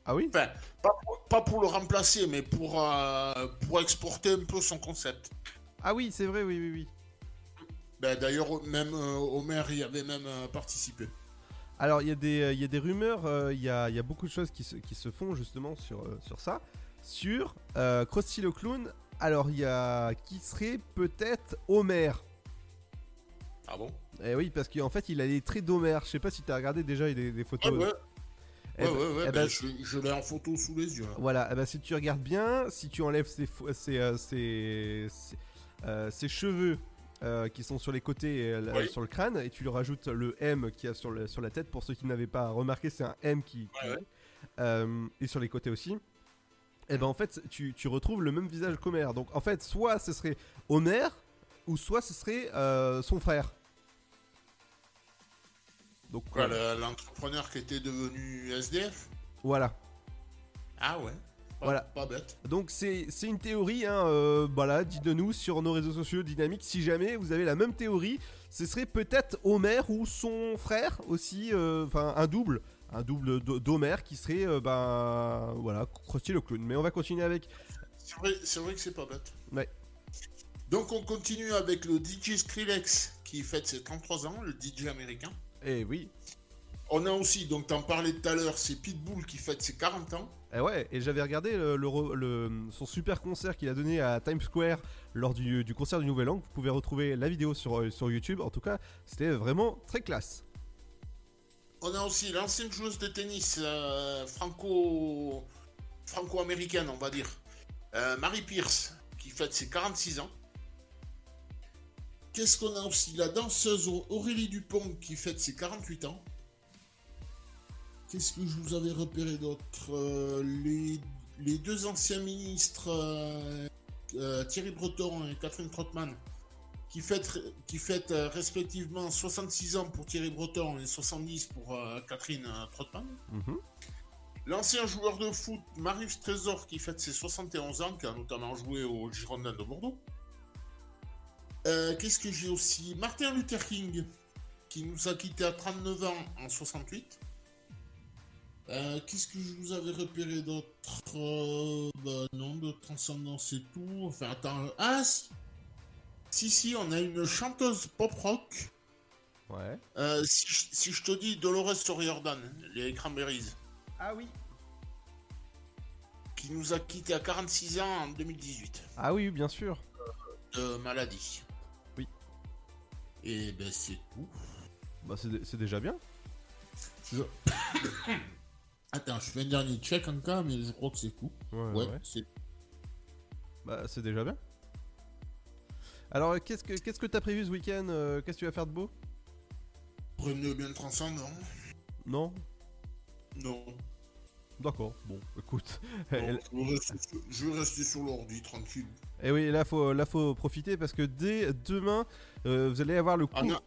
Ah oui? Enfin, pas pour, pas pour le remplacer, mais pour, euh, pour exporter un peu son concept. Ah oui, c'est vrai, oui, oui, oui. Ben, D'ailleurs, même euh, Homer y avait même euh, participé. Alors, il y, a des, euh, il y a des rumeurs, euh, il y, a, il y a beaucoup de choses qui se, qui se font justement sur, euh, sur ça. Sur euh, Krusty le Clown, alors il y a qui serait peut-être Homer. Ah bon? Eh oui, parce qu'en fait, il a les traits d'Homer. Je sais pas si tu as regardé déjà des, des photos. Ouais, ouais. Eh Ouais, ben- ouais, ouais, eh ben, ben, je, je l'ai en photo sous les yeux. là. Voilà, eh ben, si tu regardes bien, si tu enlèves ses, ses, euh, ses- euh, cheveux euh, qui sont sur les côtés et euh, Oui. sur le crâne, et tu lui rajoutes le M qui a sur, le- sur la tête. Pour ceux qui n'avaient pas remarqué, c'est un M qui. euh, et sur les côtés aussi. Et ben en fait, tu, tu retrouves le même visage qu'Homer. Donc en fait, soit ce serait Homer, ou soit ce serait son frère. Donc Quoi, voilà. le- l'entrepreneur qui était devenu SDF Voilà. Ah ouais. Pas, Voilà. Pas bête. Donc c'est c'est une théorie, hein, euh, voilà, dites-de nous sur nos réseaux sociaux dynamiques si jamais vous avez la même théorie, ce serait peut-être Homer ou son frère aussi, euh, enfin un double, un double d'Ho- d'Homer qui serait, euh, ben voilà, Krusty le clown. Mais on va continuer avec, C'est vrai, c'est vrai que c'est pas bête. ouais, Donc on continue avec le DJ Skrillex qui fête ses 33 ans, le DJ américain. Et oui, On a aussi, donc t'en parlais tout à l'heure, c'est Pitbull qui fête ses 40 ans. et ouais, et j'avais regardé le, le re- le- son super concert qu'il a donné à Times Square lors du, du concert du Nouvel An. Vous pouvez retrouver la vidéo sur, euh, sur YouTube. En tout cas, c'était vraiment très classe. On a aussi l'ancienne joueuse de tennis euh, franco... franco-américaine, on va dire, euh, Marie Pierce, qui fête ses 46 ans. Qu'est-ce qu'on a aussi La danseuse Aurélie Dupont, qui fête ses 48 ans. Qu'est-ce que je vous avais repéré d'autre Euh, les, les deux anciens ministres, euh, euh, Thierry Breton et Catherine Trottmann, qui fêtent, qui fêtent respectivement 66 ans pour Thierry Breton et 70 pour Catherine Trottmann. Mhm. L'ancien joueur de foot Marius Trésor qui fête ses 71 ans, qui a notamment joué au Girondins de Bordeaux. Euh, Qu'est-ce que j'ai aussi? Martin Luther King, qui nous a quittés à 39 ans en 68. Euh, Qu'est-ce que je vous avais repéré d'autre? Euh, Bah non, de transcendance c'est tout. Enfin, attends. Ah si Si, si, on a une chanteuse pop-rock. Ouais. Euh, si, je- si je te dis Dolores O'Riordan, les Cranberries. Ah oui. Qui nous a quittés à 46 ans en 2018 Ah oui, bien sûr. de maladie. Et ben c'est tout. Bah c'est dé- c'est déjà bien. Je- (coughs) Attends, je fais un dernier check encore, mais je crois que c'est tout. Ouais, Ouais, ouais. c'est Bah c'est déjà bien. Alors qu'est-ce que qu'est-ce que t'as prévu ce week-end euh, Qu'est-ce que tu vas faire de beau? Prenez bien transcendant. Non? Non. D'accord. Bon, écoute. Non, Elle- je, vais rester sur, je vais rester sur l'ordi, tranquille. Et Eh oui, là faut là faut profiter parce que dès demain euh, vous allez avoir le coup. En, en-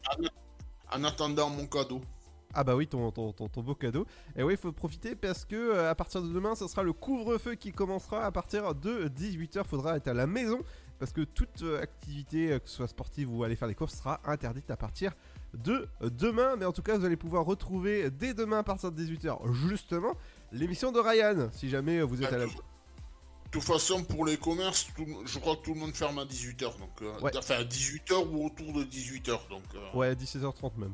en attendant mon cadeau. Ah bah oui, ton, ton, ton, ton beau cadeau. Et oui, il faut profiter parce que euh, à partir de demain, ce sera le couvre-feu qui commencera à partir de 18h. Faudra être à la maison parce que toute euh, activité, que ce soit sportive ou aller faire les courses, sera interdite à partir de demain. Mais en tout cas, vous allez pouvoir retrouver dès demain à partir de 18h justement l'émission de Ryan. Si jamais vous êtes à la... De toute façon, pour les commerces, tout- je crois que tout le monde ferme à 18h. Donc, euh, Ouais. Enfin, à 18h ou autour de 18h. Donc, euh, Ouais, 17h30 même.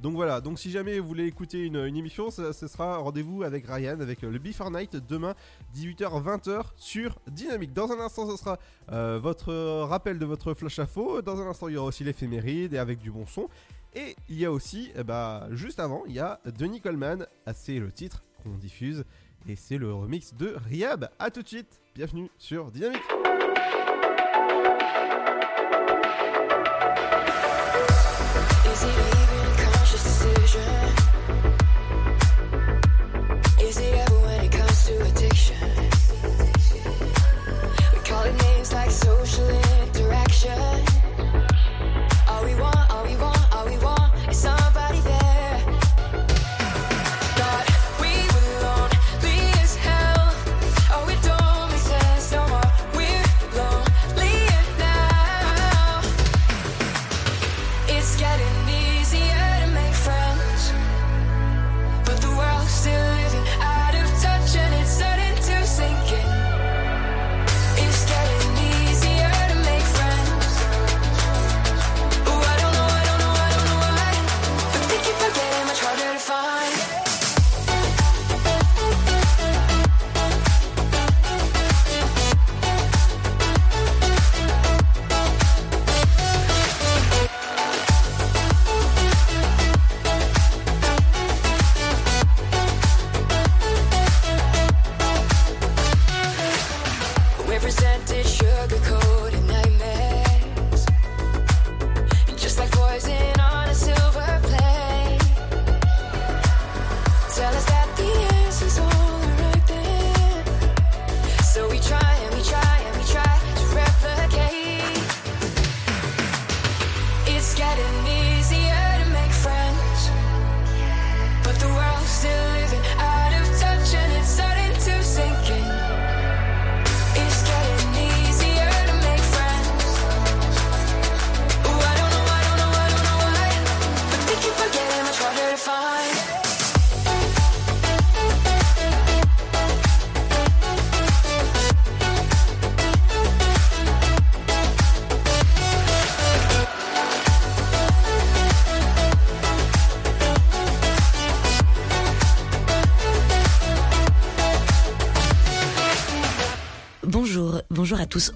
Donc voilà, donc si jamais vous voulez écouter une, une émission, ce, sera rendez-vous avec Ryan, avec euh, le Before Night, demain 18h-20h sur Dynamique. Dans un instant, ce sera euh, votre rappel de votre flash info. Dans un instant, il y aura aussi l'éphéméride et avec du bon son. Et il y a aussi, bah, juste avant, il y a Denis Coleman. Ah, c'est le titre qu'on diffuse. Et c'est le remix de Riab. A tout de suite, bienvenue sur Dynamique.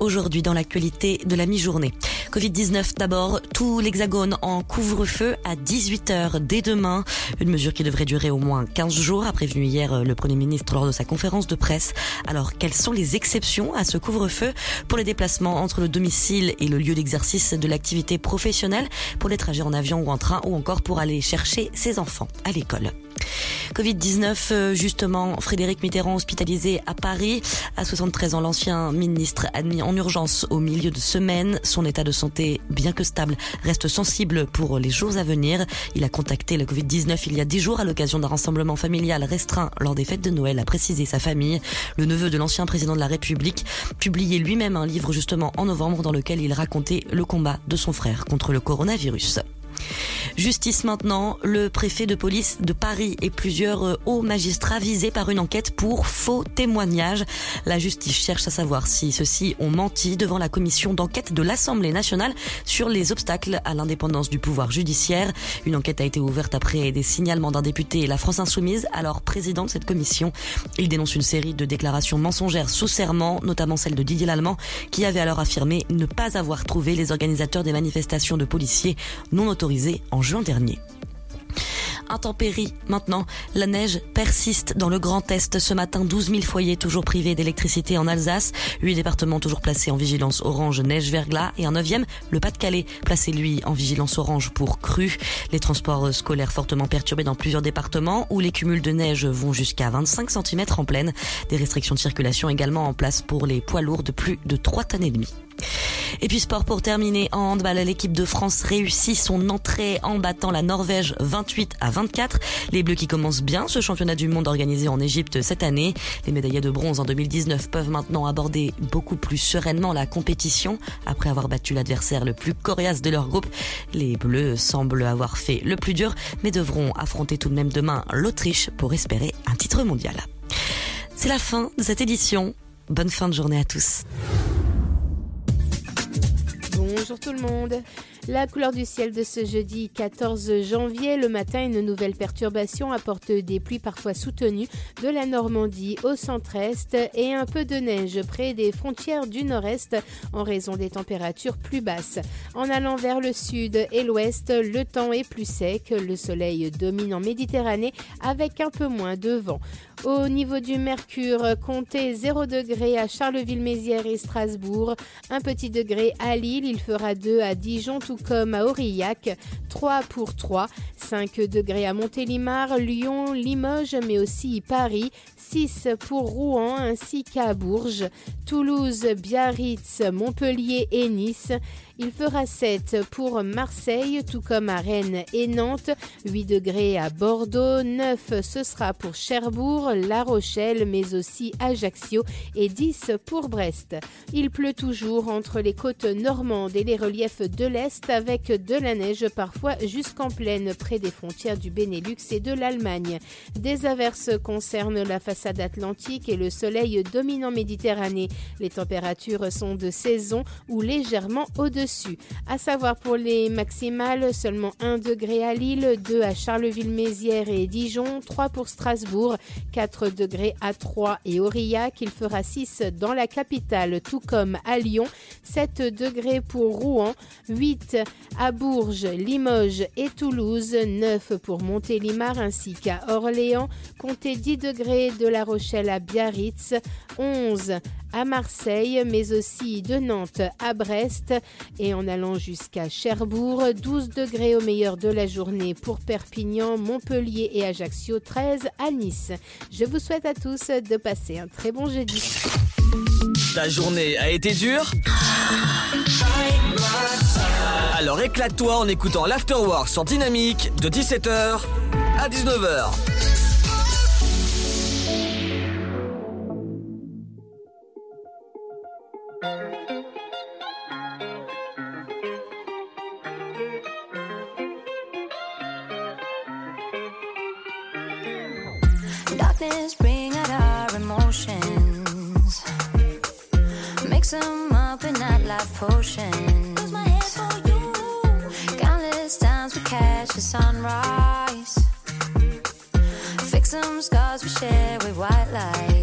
Aujourd'hui, dans l'actualité de la mi-journée. Covid-19 d'abord, tout l'hexagone en couvre-feu à 18h dès demain. Une mesure qui devrait durer au moins 15 jours, a prévenu hier euh, le Premier ministre lors de sa conférence de presse. Alors, quelles sont les exceptions à ce couvre-feu pour les déplacements entre le domicile et le lieu d'exercice de l'activité professionnelle, pour les trajets en avion ou en train, ou encore pour aller chercher ses enfants à l'école? Covid-19, euh, justement, Frédéric Mitterrand hospitalisé à Paris. À 73 ans, l'ancien ministre admis en urgence au milieu de semaine. Son état de santé, bien que stable, reste sensible pour les jours à venir. Il a contacté le Covid-19 il y a 10 jours à l'occasion d'un rassemblement familial restreint lors des fêtes de Noël, a précisé sa famille. Le neveu de l'ancien président de la République publiait lui-même un livre justement en novembre dans lequel il racontait le combat de son frère contre le coronavirus. Justice maintenant, le préfet de police de Paris et plusieurs euh, hauts magistrats visés par une enquête pour faux témoignages. La justice cherche à savoir si ceux-ci ont menti devant la commission d'enquête de l'Assemblée nationale sur les obstacles à l'indépendance du pouvoir judiciaire. Une enquête a été ouverte après des signalements d'un député et la France Insoumise, alors président de cette commission. Il dénonce une série de déclarations mensongères sous serment, notamment celle de Didier Lallemand, qui avait alors affirmé ne pas avoir trouvé les organisateurs des manifestations de policiers non autorisés en juin dernier. Intempérie maintenant, la neige persiste dans le Grand Est. Ce matin, 12 000 foyers toujours privés d'électricité en Alsace. Huit départements toujours placés en vigilance orange neige verglas et un neuvième, le Pas-de-Calais, placé lui en vigilance orange pour crue. Les transports scolaires fortement perturbés dans plusieurs départements où les cumuls de neige vont jusqu'à 25 cm en pleine. Des restrictions de circulation également en place pour les poids lourds de plus de 3 tonnes et demie. Et puis sport pour terminer en handball, l'équipe de France réussit son entrée en battant la Norvège 28 à 24. Les Bleus qui commencent bien ce championnat du monde organisé en Égypte cette année. Les médaillés de bronze en 2019 peuvent maintenant aborder beaucoup plus sereinement la compétition après avoir battu l'adversaire le plus coriace de leur groupe. Les Bleus semblent avoir fait le plus dur mais devront affronter tout de même demain l'Autriche pour espérer un titre mondial. C'est la fin de cette édition. Bonne fin de journée à tous. Bonjour tout le monde. La couleur du ciel de ce jeudi 14 janvier, le matin, une nouvelle perturbation apporte des pluies parfois soutenues de la Normandie au centre-est et un peu de neige près des frontières du nord-est en raison des températures plus basses. En allant vers le sud et l'ouest, le temps est plus sec, le soleil domine en Méditerranée avec un peu moins de vent. Au niveau du mercure, comptez 0 degré à Charleville-Mézières et Strasbourg, un petit degré à Lille, il fera 2 à Dijon tout comme à Aurillac, 3 pour 3, 5 degrés à Montélimar, Lyon, Limoges mais aussi Paris, 6 pour Rouen ainsi qu'à Bourges, Toulouse, Biarritz, Montpellier et Nice. Il fera 7 pour Marseille, tout comme à Rennes et Nantes, 8 degrés à Bordeaux, 9 ce sera pour Cherbourg, La Rochelle, mais aussi Ajaccio et 10 pour Brest. Il pleut toujours entre les côtes normandes et les reliefs de l'Est avec de la neige parfois jusqu'en plaine près des frontières du Benelux et de l'Allemagne. Des averses concernent la façade atlantique et le soleil dominant Méditerranée. Les températures sont de saison ou légèrement au-dessus. À savoir pour les maximales, seulement 1 degré à Lille, 2 à Charleville-Mézières et Dijon, 3 pour Strasbourg, 4 degrés à Troyes et Aurillac. Il fera 6 dans la capitale, tout comme à Lyon, 7 degrés pour Rouen, 8 à Bourges, Limoges et Toulouse, 9 pour Montélimar ainsi qu'à Orléans, comptez 10 degrés de La Rochelle à Biarritz, 11 à Marseille, mais aussi de Nantes à Brest et en allant jusqu'à Cherbourg, 12 degrés au meilleur de la journée pour Perpignan, Montpellier et Ajaccio, 13 à Nice. Je vous souhaite à tous de passer un très bon jeudi. Ta journée a été dure? Alors éclate-toi en écoutant l'Afterwork sur Dynamique de 17h à 19h. Mix them up in nightlife potions. Lose my head for you. Countless times we catch the sunrise. Fix some scars we share with white lies.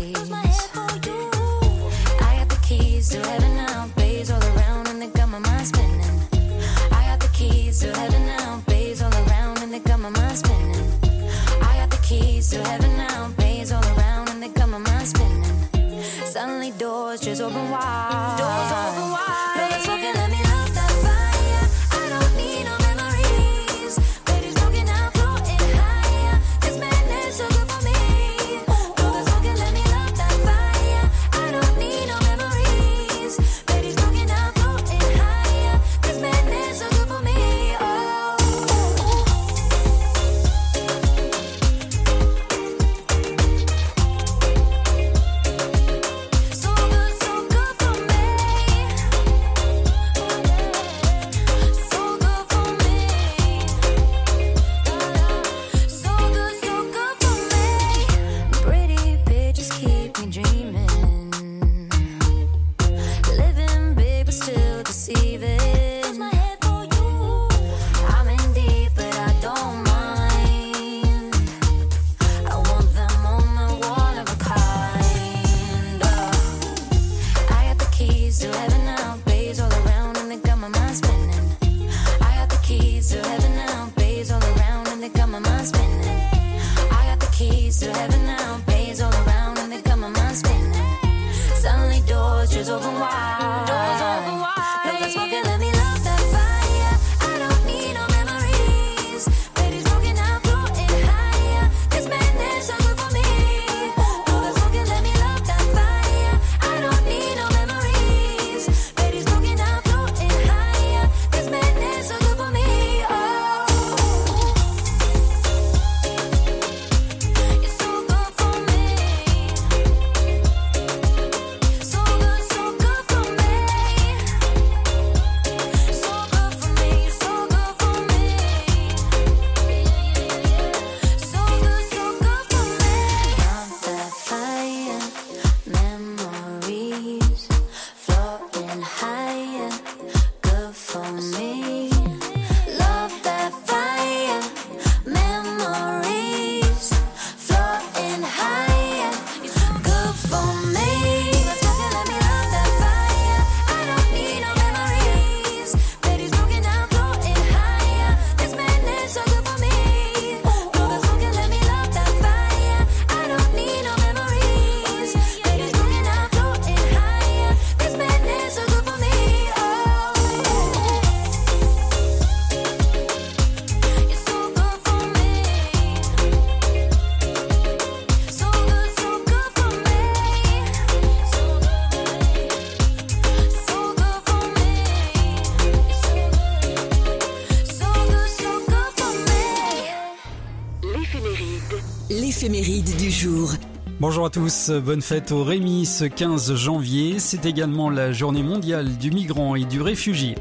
Bonjour à tous, bonne fête au Rémi ce 15 janvier. C'est également la journée mondiale du migrant et du réfugié.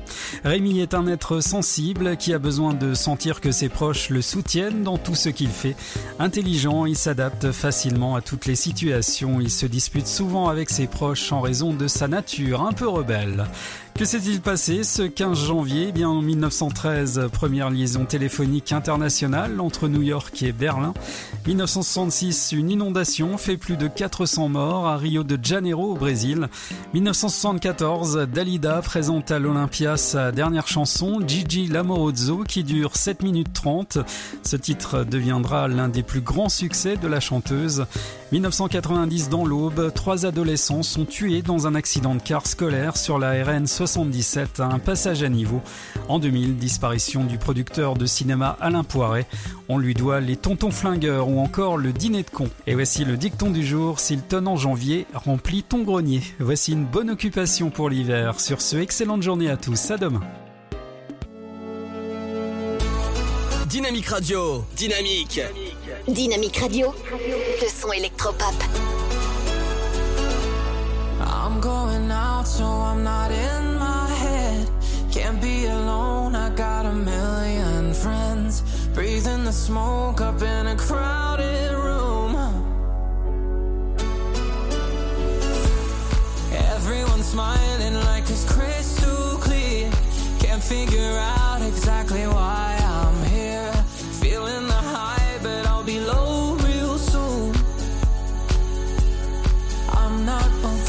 Rémi est un être sensible qui a besoin de sentir que ses proches le soutiennent dans tout ce qu'il fait. Intelligent, il s'adapte facilement à toutes les situations. Il se dispute souvent avec ses proches en raison de sa nature un peu rebelle. Que s'est-il passé ce 15 janvier? Eh bien, en 1913, première liaison téléphonique internationale entre New York et Berlin. 1966, une inondation fait plus de 400 morts à Rio de Janeiro au Brésil. 1974, Dalida présente à l'Olympia sa dernière chanson, Gigi Lamorozzo, qui dure 7 minutes 30. Ce titre deviendra l'un des plus grands succès de la chanteuse. 1990, dans l'Aube, trois adolescents sont tués dans un accident de car scolaire sur la RN 77 à un passage à niveau. En 2000, disparition du producteur de cinéma Alain Poiret. On lui doit les tontons flingueurs ou encore le dîner de con. Et voici le dicton du jour, s'il tonne en janvier, remplis ton grenier. Voici une bonne occupation pour l'hiver. Sur ce, excellente journée à tous, à demain. Dynamique Radio, dynamique. Dynamique Dynamic radio, le son électropop. I'm going out, so I'm not in my head. Can't be alone, I got a million friends. Breathing the smoke up in a crowded room. Smiling like it's crystal clear. Can't figure out exactly why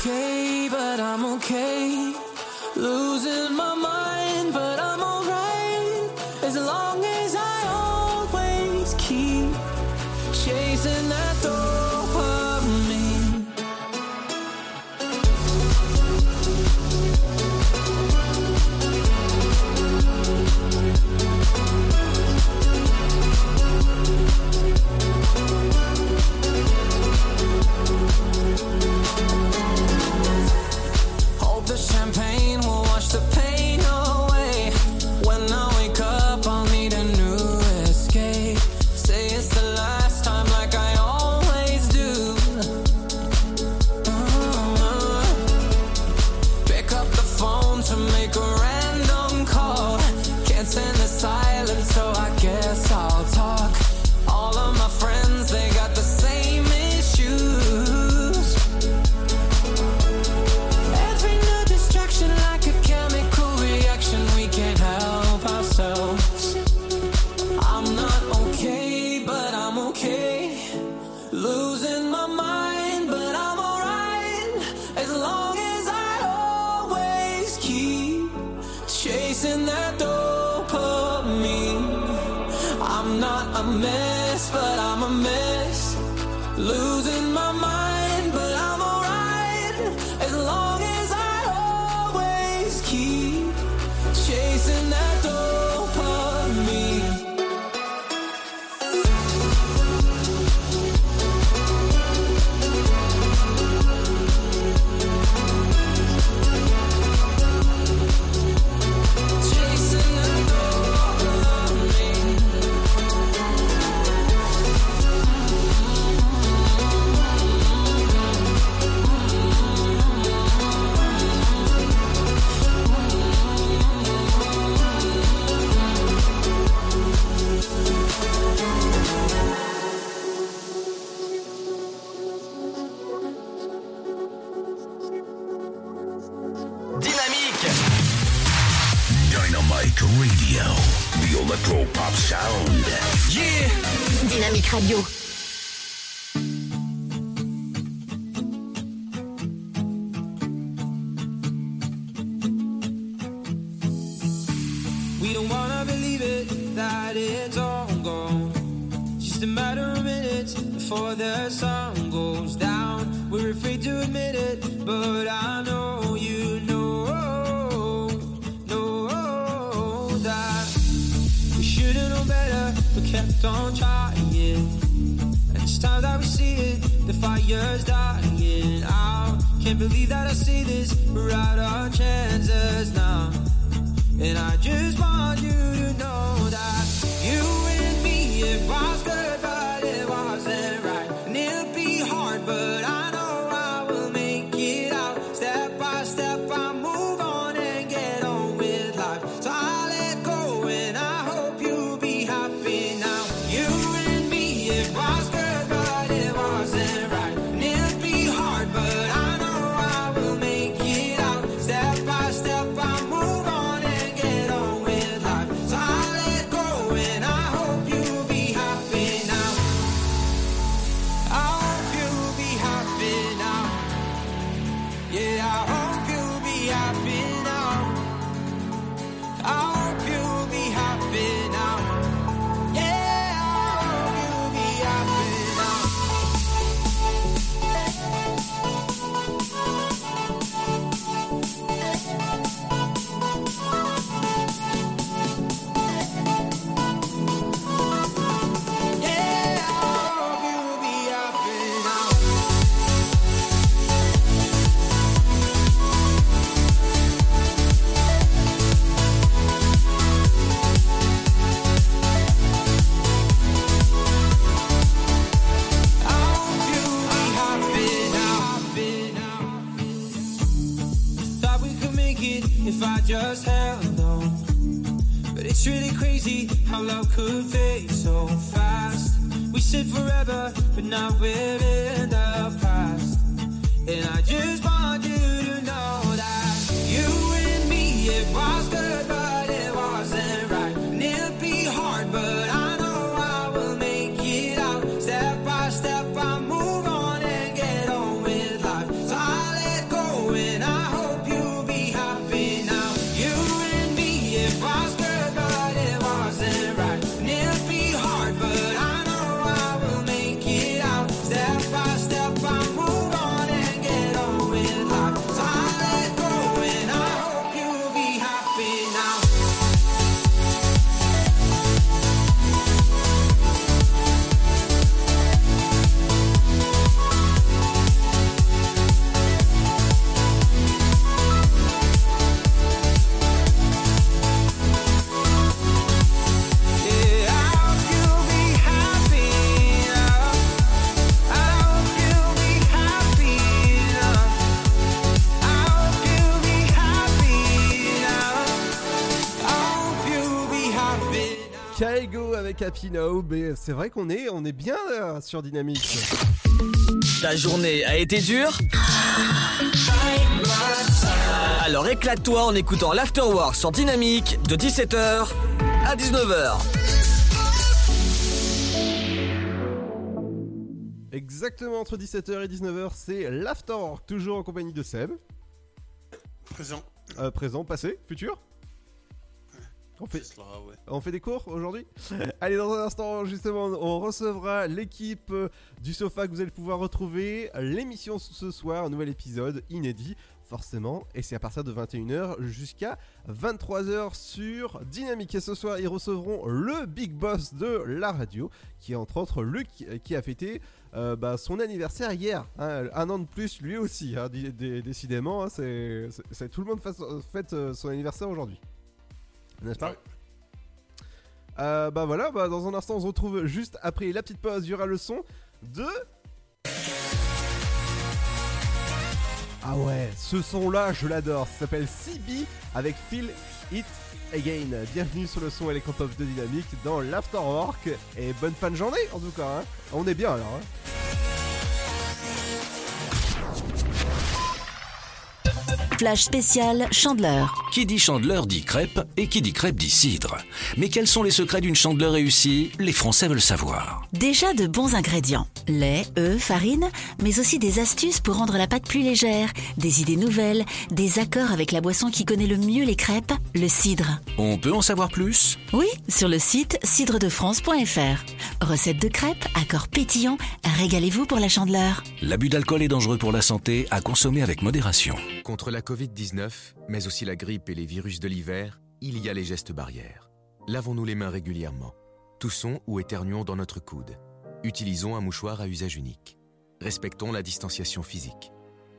okay, but I'm okay. Lose Dynamic Radio, the electro pop sound. Yeah! Dynamic Radio. We don't wanna believe it, that it's all gone. Just a matter of minutes before the sun goes down. We're afraid to admit it, but I. see it. The fire's dying out. Can't believe that I see this. We're out of chances now. And I just want you to C'est vrai qu'on est, on est bien euh, sur Dynamique. Ta journée a été dure Alors éclate-toi en écoutant l'Afterwork sur Dynamique de 17h à 19h. Exactement entre 17h et 19h, c'est l'Afterwork, toujours en compagnie de Seb. Présent. Euh, présent, passé, futur on fait, C'est cela, ouais. on fait des cours aujourd'hui? (laughs) Allez, dans un instant, justement, on recevra l'équipe du sofa que vous allez pouvoir retrouver. L'émission ce soir, un nouvel épisode inédit, forcément. Et c'est à partir de 21h jusqu'à 23h sur Dynamique. Et ce soir, ils recevront le big boss de la radio, qui est entre autres Luc, qui a fêté euh, bah, son anniversaire hier. hein. un an de plus, lui aussi, hein, dé- dé- décidément. hein, c'est, tout le monde fête euh, son anniversaire aujourd'hui. N'est-ce pas Euh, bah voilà, bah dans un instant on se retrouve juste après la petite pause, il y aura le son de... Ah ouais, ce son là je l'adore, ça s'appelle CB avec Feel It Again. Bienvenue sur le son électropop de Dynamique dans l'Afterwork et bonne fin de journée en tout cas. hein. On est bien alors. hein. Flash spécial Chandeleur. Qui dit chandeleur dit crêpe et qui dit crêpe dit cidre. Mais quels sont les secrets d'une chandeleur réussie? Les Français veulent savoir. Déjà de bons ingrédients. Lait, œufs, farine, mais aussi des astuces pour rendre la pâte plus légère, des idées nouvelles, des accords avec la boisson qui connaît le mieux les crêpes, le cidre. On peut en savoir plus? Oui, sur le site cidredefrance.fr. Recette de crêpes, accords pétillants, régalez-vous pour la chandeleur. L'abus d'alcool est dangereux pour la santé, à consommer avec modération. Contre la Covid-19, mais aussi la grippe et les virus de l'hiver, il y a les gestes barrières. Lavons-nous les mains régulièrement. Toussons ou éternuons dans notre coude. Utilisons un mouchoir à usage unique. Respectons la distanciation physique.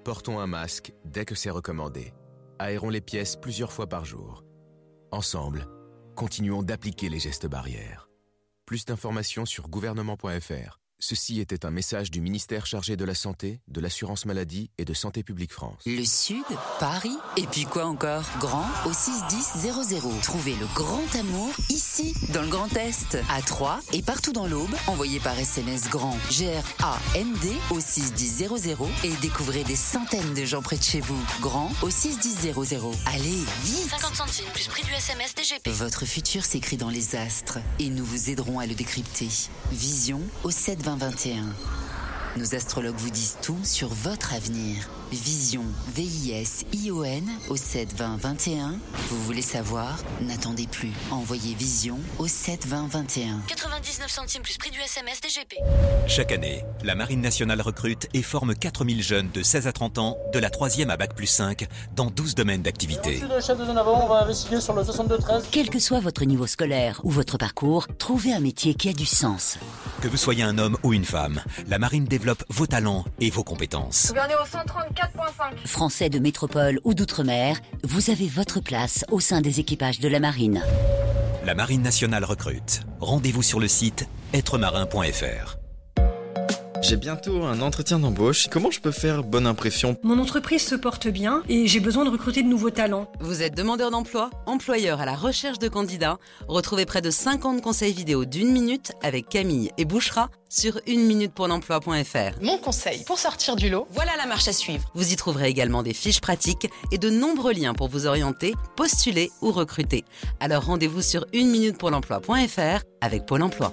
Portons un masque dès que c'est recommandé. Aérons les pièces plusieurs fois par jour. Ensemble, continuons d'appliquer les gestes barrières. Plus d'informations sur gouvernement.fr. Ceci était un message du ministère chargé de la Santé, de l'Assurance Maladie et de Santé publique France. Le Sud, Paris, et puis quoi encore? Grand au 61000. Trouvez le grand amour ici, dans le Grand Est, à Troyes et partout dans l'Aube. Envoyez par SMS grand G-R-A-N-D au 61000 et découvrez des centaines de gens près de chez vous. Grand au 61000. Allez, vite 50 centimes plus prix du SMS DGP. Votre futur s'écrit dans les astres et nous vous aiderons à le décrypter. Vision au 72021. Nos astrologues vous disent tout sur votre avenir. Vision, V-I-S-I-O-N au 72021. Vous voulez savoir? N'attendez plus. Envoyez Vision au 72021. 99 centimes plus prix du SMS DGP. Chaque année, la Marine nationale recrute et forme 4000 jeunes de 16 à 30 ans, de la 3e à Bac plus 5, dans 12 domaines d'activité. le chef de zone avant, on va investiguer sur le 62-13. Quel que soit votre niveau scolaire ou votre parcours, trouvez un métier qui a du sens. Que vous soyez un homme ou une femme, la Marine développe vos talents et vos compétences. Gouvernez au 134.5. Français de métropole ou d'outre-mer, vous avez votre place au sein des équipages de la marine. La Marine nationale recrute. Rendez-vous sur le site êtremarin.fr. J'ai bientôt un entretien d'embauche. Comment je peux faire bonne impression? Mon entreprise se porte bien et j'ai besoin de recruter de nouveaux talents. Vous êtes demandeur d'emploi, employeur à la recherche de candidats Retrouvez près de 50 conseils vidéo d'une minute avec Camille et Bouchera sur 1 minute pour l'emploi.fr. Mon conseil pour sortir du lot, voilà la marche à suivre. Vous y trouverez également des fiches pratiques et de nombreux liens pour vous orienter, postuler ou recruter. Alors rendez-vous sur 1 minute pour l'emploi.fr avec Pôle emploi.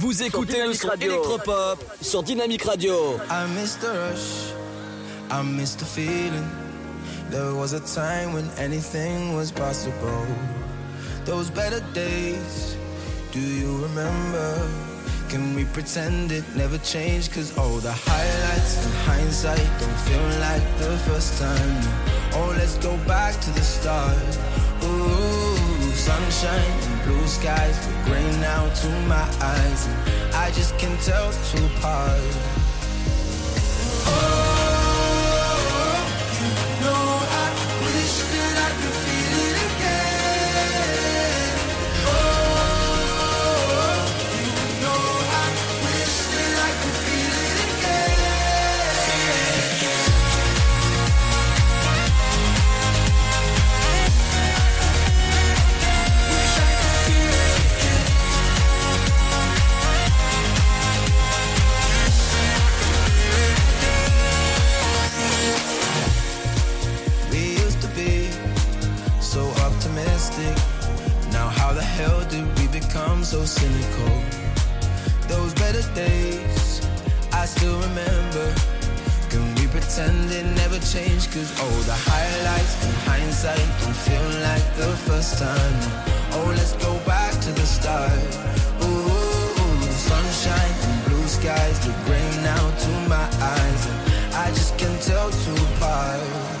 Vous écoutez le son électropop sur Dynamic Radio. I miss the rush, I miss the feeling. There was a time when anything was possible. Those better days, do you remember? Can we pretend it never changed? Cause all the highlights and hindsight don't feel like the first time. Oh, let's go back to the start. Ooh, sunshine and blue skies, but gray now to my eyes. And I just can't tell two apart. No, oh. Those better days, I still remember. Can we pretend it never changed? Cause oh, the highlights in hindsight don't feel like the first time. Oh, let's go back to the start. Ooh, sunshine and blue skies look gray now to my eyes. And I just can't tell two apart.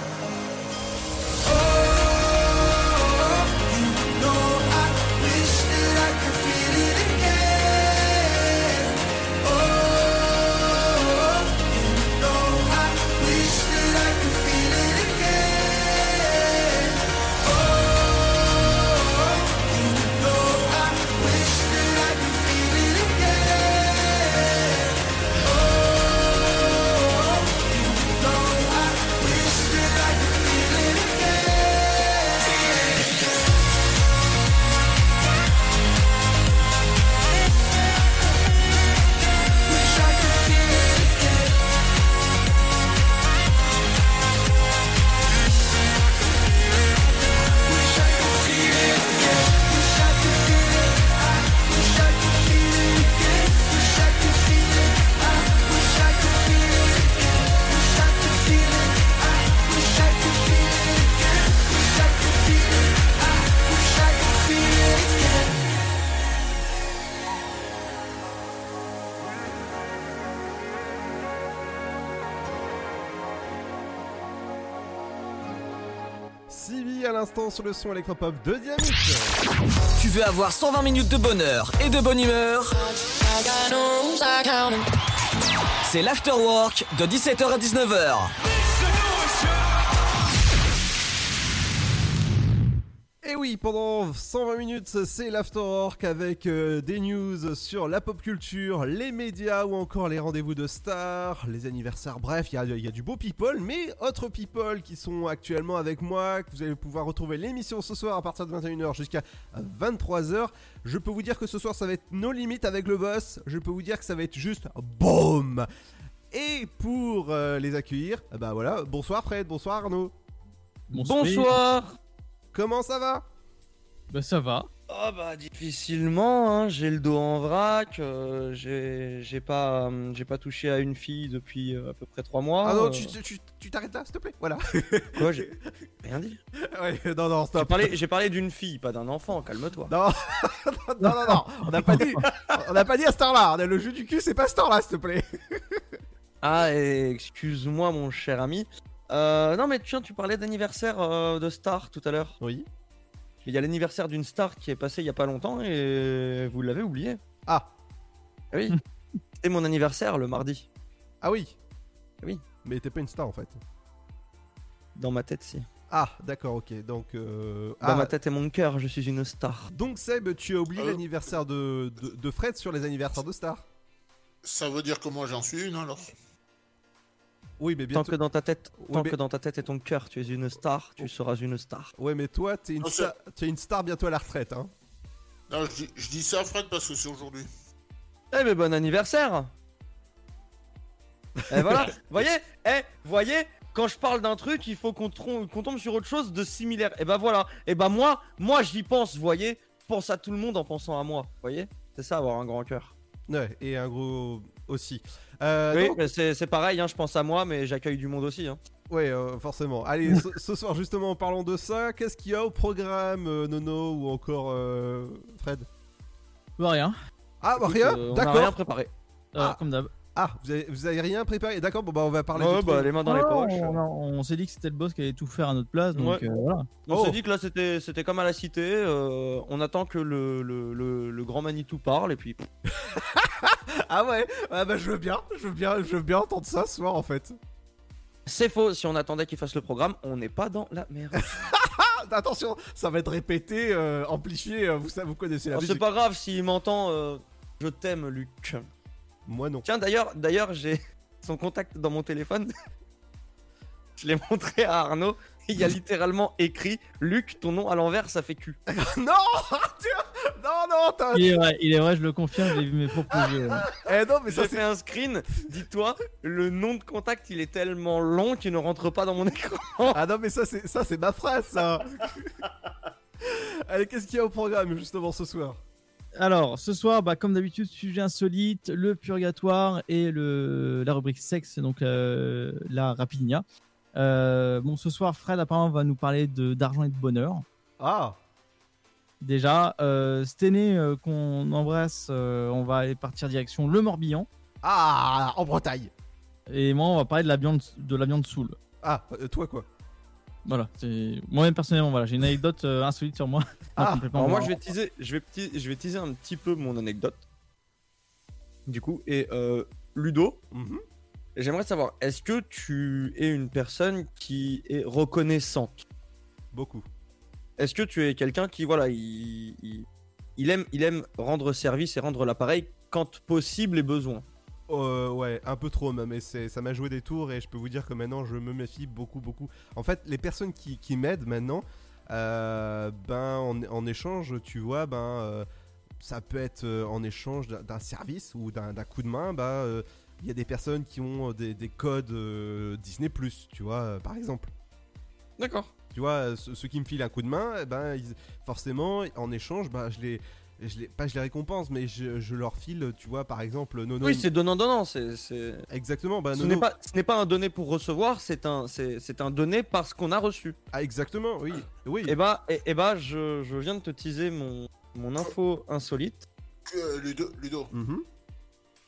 À l'instant sur le son électropop de Dynamique. Tu veux avoir 120 minutes de bonheur et de bonne humeur? C'est l'afterwork de 17h à 19h. Et oui, pendant 120 minutes, c'est l'Afterwork avec euh, des news sur la pop culture, les médias ou encore les rendez-vous de stars, les anniversaires. Bref, il y a, il y a du beau people, mais autres people qui sont actuellement avec moi, que vous allez pouvoir retrouver l'émission ce soir à partir de 21h jusqu'à 23h. Je peux vous dire que ce soir, ça va être nos limites avec le boss. Je peux vous dire que ça va être juste BOOM Et pour euh, les accueillir, bah voilà, bonsoir Fred, bonsoir Arnaud. Bonsoir. Comment ça va? Bah ça va. Oh bah difficilement, hein, j'ai le dos en vrac, euh, j'ai j'ai pas, euh, j'ai pas touché à une fille depuis euh, à peu près 3 mois. Ah non, euh. tu tu- tu t'arrêtes là, s'il te plaît? Voilà. (laughs) Quoi, j'ai rien dit (laughs) Ouais, non, non, J'ai stop. parlé, j'ai parlé d'une fille, pas d'un enfant, calme-toi. (laughs) Non, non, non, non, on n'a pas dit, on n'a pas dit à ce temps-là. Le jeu du cul, c'est pas ce temps-là, s'il te plaît. Ah, et excuse-moi mon cher ami. Euh, non mais tiens, tu parlais d'anniversaire euh, de star tout à l'heure. Oui. Il y a l'anniversaire d'une star qui est passé il y a pas longtemps et vous l'avez oublié. Ah. Oui. (laughs) C'était mon anniversaire le mardi. Ah oui. Oui. Mais t'es pas une star en fait. Dans ma tête, si. Ah, d'accord, ok. Donc, euh, Dans ah, ma tête et mon cœur, je suis une star. donc Seb, tu as oublié Euh. l'anniversaire de, de, de Fred sur les anniversaires de stars. Ça veut dire que moi j'en suis une alors Oui, mais Tant que dans ta tête, Oui, tant mais- que dans ta tête et ton cœur, tu es une star, tu seras une star. Ouais, mais toi, t'es une, star... t'es une star bientôt à la retraite, hein. Non, je dis, je dis ça à Fred parce que c'est aujourd'hui. Eh mais bon anniversaire Et voilà, (laughs) voyez Eh, voyez quand je parle d'un truc, il faut qu'on tombe sur autre chose de similaire. Et bah voilà. Et bah moi, moi j'y pense, voyez. Je pense à tout le monde en pensant à moi, voyez. C'est ça avoir un grand cœur. Ouais, et un gros aussi. Euh, oui, donc- c'est c'est pareil, hein, je pense à moi, mais j'accueille du monde aussi. Hein. Ouais, euh, forcément. Allez, (laughs) ce, ce soir, justement, en parlant de ça, qu'est-ce qu'il y a au programme, euh, Nono ou encore euh, Fred? Bah rien. Ah, bah Écoute, rien euh, on a D'accord. rien préparé. Euh, Ah. Comme d'hab. Ah, vous avez, vous avez rien préparé D'accord, bon, bah, on va parler Ouais, de bah les mains dans les Oh, poches. on, s'est dit que c'était le boss qui allait tout faire à notre place, donc Ouais. euh, voilà. On Oh. s'est dit que là c'était c'était comme à la cité, euh, on attend que le, le, le, le grand Manitou parle et puis (laughs) Ah ouais Ah bah je veux bien, je veux bien, je veux bien entendre ça ce soir en fait. c'est faux, si on attendait qu'il fasse le programme, on n'est pas dans la merde. Ah, (laughs) attention, ça va être répété, euh, amplifié, euh, vous, ça, vous connaissez la Alors, c'est pas grave s'il m'entend, euh, je t'aime Luc. Moi non. Tiens d'ailleurs, d'ailleurs j'ai (laughs) son contact dans mon téléphone. (laughs) je l'ai montré à Arnaud, il y a littéralement écrit Luc, ton nom à l'envers ça fait cul. (laughs) non Non, non, t'as... Il est vrai, il est vrai, je le confirme, j'ai vu mes propres yeux. Eh non, mais ça J'ai c'est... fait un screen, dis-toi, le nom de contact il est tellement long qu'il ne rentre pas dans mon écran. Ah non, mais ça c'est, ça c'est ma phrase ça Allez, qu'est-ce qu'il y a au programme justement ce soir? Alors, ce soir, bah, comme d'habitude, sujet insolite, le purgatoire et le, la rubrique sexe, donc euh, la rapinia. Euh, bon, ce soir, Fred apparemment va nous parler de d'argent et de bonheur. Ah Déjà, euh, Stené, euh, qu'on embrasse, euh, on va aller partir direction le Morbihan. Ah, en Bretagne. Et moi, on va parler de la viande, de la viande soule. Ah, toi quoi Voilà, moi-même personnellement, voilà, j'ai une anecdote euh, insolite sur moi. (laughs) Ah, Alors moi, je vais teaser, je vais, petit- je vais teaser un petit peu mon anecdote. Du coup, et euh, Ludo, Mhm. j'aimerais savoir, est-ce que tu es une personne qui est reconnaissante? Beaucoup. Est-ce que tu es quelqu'un qui, voilà, il, il, il aime, il aime rendre service et rendre l'appareil quand possible et besoin? Euh, ouais, un peu trop même, et ça m'a joué des tours et je peux vous dire que maintenant je me méfie beaucoup, beaucoup. En fait, les personnes qui, qui m'aident maintenant, euh, ben en, en échange, tu vois, ben euh, ça peut être en échange d'un- service ou d'un coup de main, ben il y a des personnes qui ont des, des codes Disney tu vois, par exemple. D'accord. Tu vois, ceux, ceux qui me filent un coup de main, ben ils- forcément en échange, ben je les je les, pas je les récompense, mais je, je leur file, tu vois, par exemple, Nono. Oui, c'est donnant-donnant. C'est, c'est... Exactement. Bah, ce Nono- n'est pas, ce n'est pas un donné pour recevoir, c'est un, c'est, c'est un donné parce qu'on a reçu. Ah, exactement, oui. oui. Et bah, et, et bah je, je viens de te teaser mon, mon info insolite. Que, Ludo, Ludo Mhm.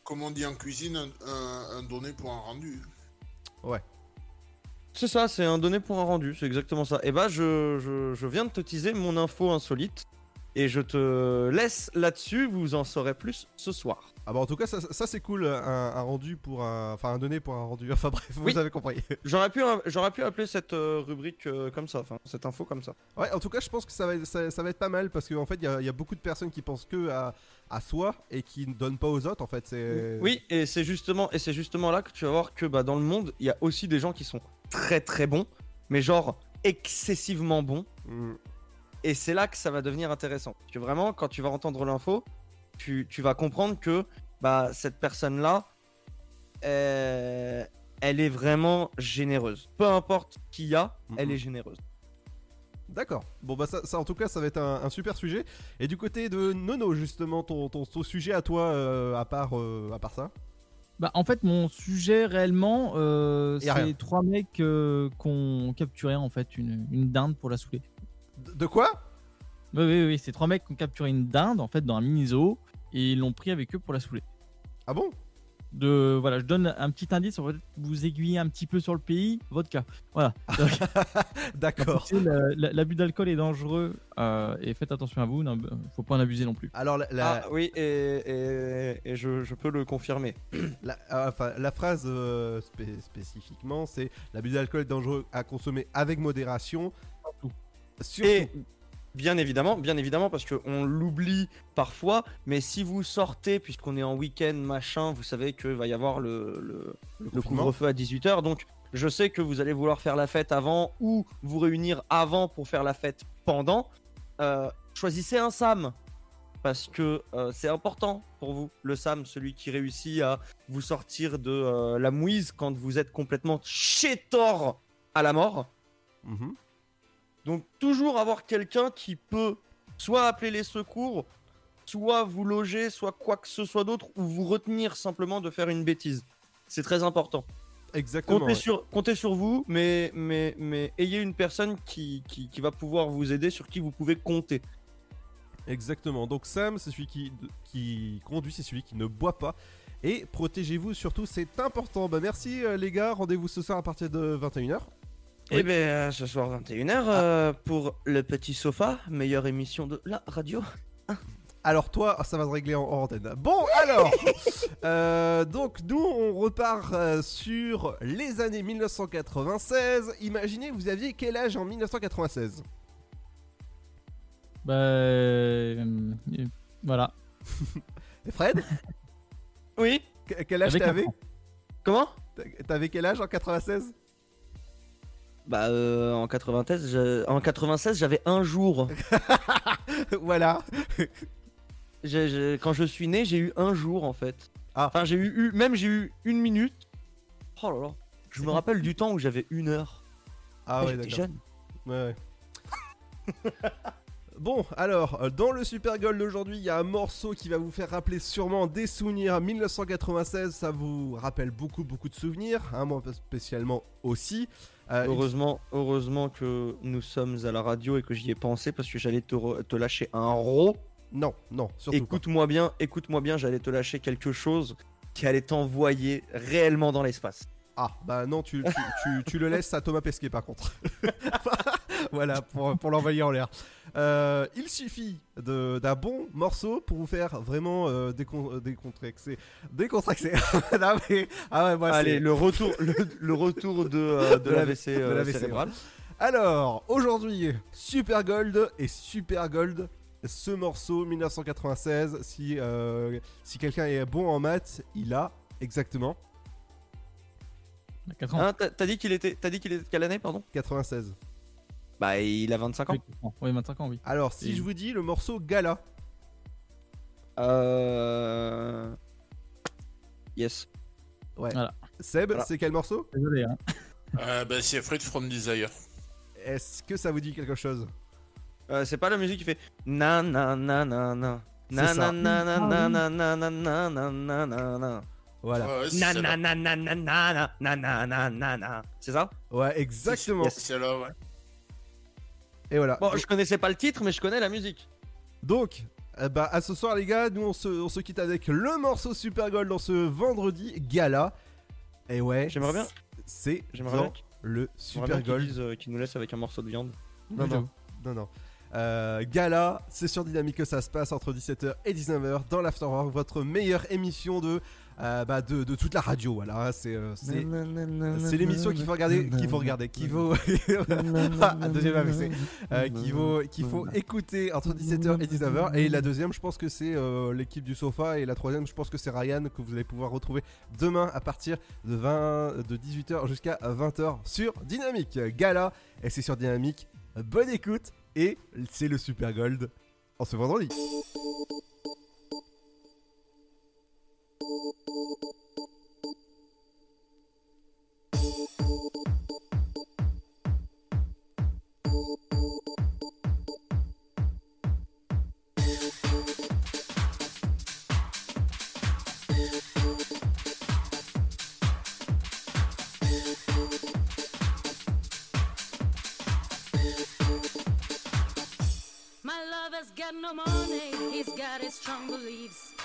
comme on dit en cuisine, un, un- un donné pour un rendu. Ouais. C'est ça, c'est un donné pour un rendu, c'est exactement ça. Et bah, je, je, je viens de te teaser mon info insolite. Et je te laisse là-dessus, vous en saurez plus ce soir. Ah bah en tout cas ça, ça, c'est cool, un, un rendu pour un... Enfin un donné pour un rendu, (laughs) enfin bref, vous avez compris. (laughs) J'aurais pu, j'aurais pu appeler cette euh, rubrique euh, comme ça, enfin cette info comme ça. Ouais, en tout cas je pense que ça va, être- ça, ça va être pas mal parce qu'en fait il y a, il y a beaucoup de personnes qui pensent que à, à soi et qui ne donnent pas aux autres en fait. c'est Oui, et c'est justement, et c'est justement là que tu vas voir que bah, dans le monde, il y a aussi des gens qui sont très très bons, mais genre excessivement bons. Mm. Et c'est là que ça va devenir intéressant. Parce que vraiment, quand tu vas entendre l'info, tu, tu vas comprendre que bah, cette personne-là, euh, elle est vraiment généreuse. Peu importe qui y a, elle est généreuse. D'accord. Bon bah ça, ça, en tout cas ça va être un, un super sujet. Et du côté de Nono justement, ton, ton, ton sujet à toi euh, à, part, euh, à part ça? Bah, en fait, mon sujet réellement, euh, c'est trois mecs euh, qui ont capturé en fait une, une dinde pour la saouler. De, quoi? Oui, oui, oui, c'est trois mecs qui ont capturé une dinde en fait dans un mini zoo et ils l'ont pris avec eux pour la saouler. Ah bon? De voilà, je donne un petit indice, on va peut-être vous aiguiller un petit peu sur le pays, vodka. Voilà. (laughs) D'accord. L'abus d'alcool est dangereux euh, et faites attention à vous, non, faut pas en abuser non plus. Alors la, la- Ah oui, et, et, et je, je peux le confirmer. (clears throat) La, ah, enfin, la phrase euh, spé- spécifiquement, c'est l'abus d'alcool est dangereux à consommer avec modération. Surtout. Et bien évidemment, bien évidemment, parce qu'on l'oublie parfois, mais si vous sortez, puisqu'on est en week-end, machin, vous savez qu'il va y avoir le, le, le couvre-feu à 18h, donc je sais que vous allez vouloir faire la fête avant ou vous réunir avant pour faire la fête pendant. Euh, choisissez un SAM. Parce que euh, c'est important pour vous, le SAM, celui qui réussit à vous sortir de euh, la mouise quand vous êtes complètement chétor à la mort. Mhm. Donc toujours avoir quelqu'un qui peut soit appeler les secours, soit vous loger, soit quoi que ce soit d'autre, ou vous retenir simplement de faire une bêtise. C'est très important. Exactement. Comptez, ouais. sur, comptez sur vous, mais, mais, mais ayez une personne qui, qui, qui va pouvoir vous aider, sur qui vous pouvez compter. Exactement. Donc Sam, c'est celui qui, qui conduit, c'est celui qui ne boit pas. Et protégez-vous surtout, c'est important. Bah merci euh, les gars, rendez-vous ce soir à partir de 21h. Eh bien, euh, ce soir 21h, euh, pour le petit sofa, meilleure émission de la radio. (laughs) Alors toi, ça va se régler en, en antenne. Bon alors, (laughs) euh, donc nous on repart euh, sur les années 1996. Imaginez, vous aviez quel âge en 1996 Bah euh, voilà. (laughs) Et Fred? Oui. Que- Quel âge t'avais? Comment? T'a- T'avais quel âge en 96 Bah, euh, en 96, je- en 96, j'avais un jour. (laughs) Voilà. Quand je suis né, j'ai eu un jour en fait. Ah. Enfin, j'ai eu, eu- même j'ai eu une minute. Oh là là. Je me rappelle du temps où j'avais une heure. Ah Ouais, ouais, j'étais d'accord. jeune. Ouais, ouais. (laughs) Bon, alors, euh, dans le Super Gold d'aujourd'hui, il y a un morceau qui va vous faire rappeler sûrement des souvenirs. 1996, ça vous rappelle beaucoup, beaucoup de souvenirs, hein, moi spécialement aussi. Euh, Heureusement, heureusement que nous sommes à la radio et que j'y ai pensé parce que j'allais te, re- te lâcher un ro. Non, non, surtout. Écoute-moi bien, écoute-moi bien, j'allais te lâcher quelque chose qui allait t'envoyer réellement dans l'espace. Ah, bah non, tu, tu, tu- tu le laisses à Thomas Pesquet par contre. (laughs) voilà, pour, pour l'envoyer en l'air. Euh, il suffit de- d'un bon morceau pour vous faire vraiment euh, décon- euh, décontracter. Décontracter. (laughs) Non, mais- ah ouais, moi, Allez, le retour, le, le retour de, euh, (laughs) de, De la- l'AVC euh. Alors, aujourd'hui, Super Gold et Super Gold. Ce morceau 1996, si, euh, si quelqu'un est bon en maths, il a exactement Hein, t'as t'as dit qu'il était, t'as dit qu'il était de quelle année, pardon 96. Bah, il a 25 ans. Oui, 25 ans, oui. Alors, si Et- je vous dis le morceau Gala, Euh... Yes. ouais. Voilà. Seb, Voilà. c'est quel morceau Désolé, hein. Euh, bah, c'est Freed from Desire. Est-ce que ça vous dit quelque chose Euh, c'est pas la musique qui fait na na na na na na C'est na ça. na na na na na na na na na na na Voilà. C'est na celle-là. na na na na na na na na na na c'est ça Ouais, exactement. C'est celle-là, ouais. Et voilà. Bon, je connaissais pas le titre, mais je connais la musique. Donc, eh bah, à ce soir, les gars, nous on se, on se quitte avec le morceau Super Gold dans ce vendredi gala. Et ouais, J'aimerais bien- C'est j'aimerais dans le Super Gold. disent, euh, qu'ils nous laissent avec un morceau de viande. Non, non, non, non. Euh, gala, c'est sur Dynamique que ça se passe entre 17h et 19h dans l'Afterwork, votre meilleure émission de, euh, bah, de, de toute la radio. Voilà, c'est euh, c'est l'émission qu'il faut regarder, qu'il faut (laughs) regarder, (laughs) qu'il faut deuxième AVC, euh, qu'il faut qu'il faut écouter entre 17h et 19h. Et la deuxième, je pense que c'est euh, l'équipe du sofa, et la troisième, je pense que c'est Ryan que vous allez pouvoir retrouver demain à partir de 20 de 18h jusqu'à 20h sur Dynamique. Gala, et c'est sur Dynamique. Bonne écoute et c'est le Super Gold en ce vendredi. Got no money, he's got his strong beliefs.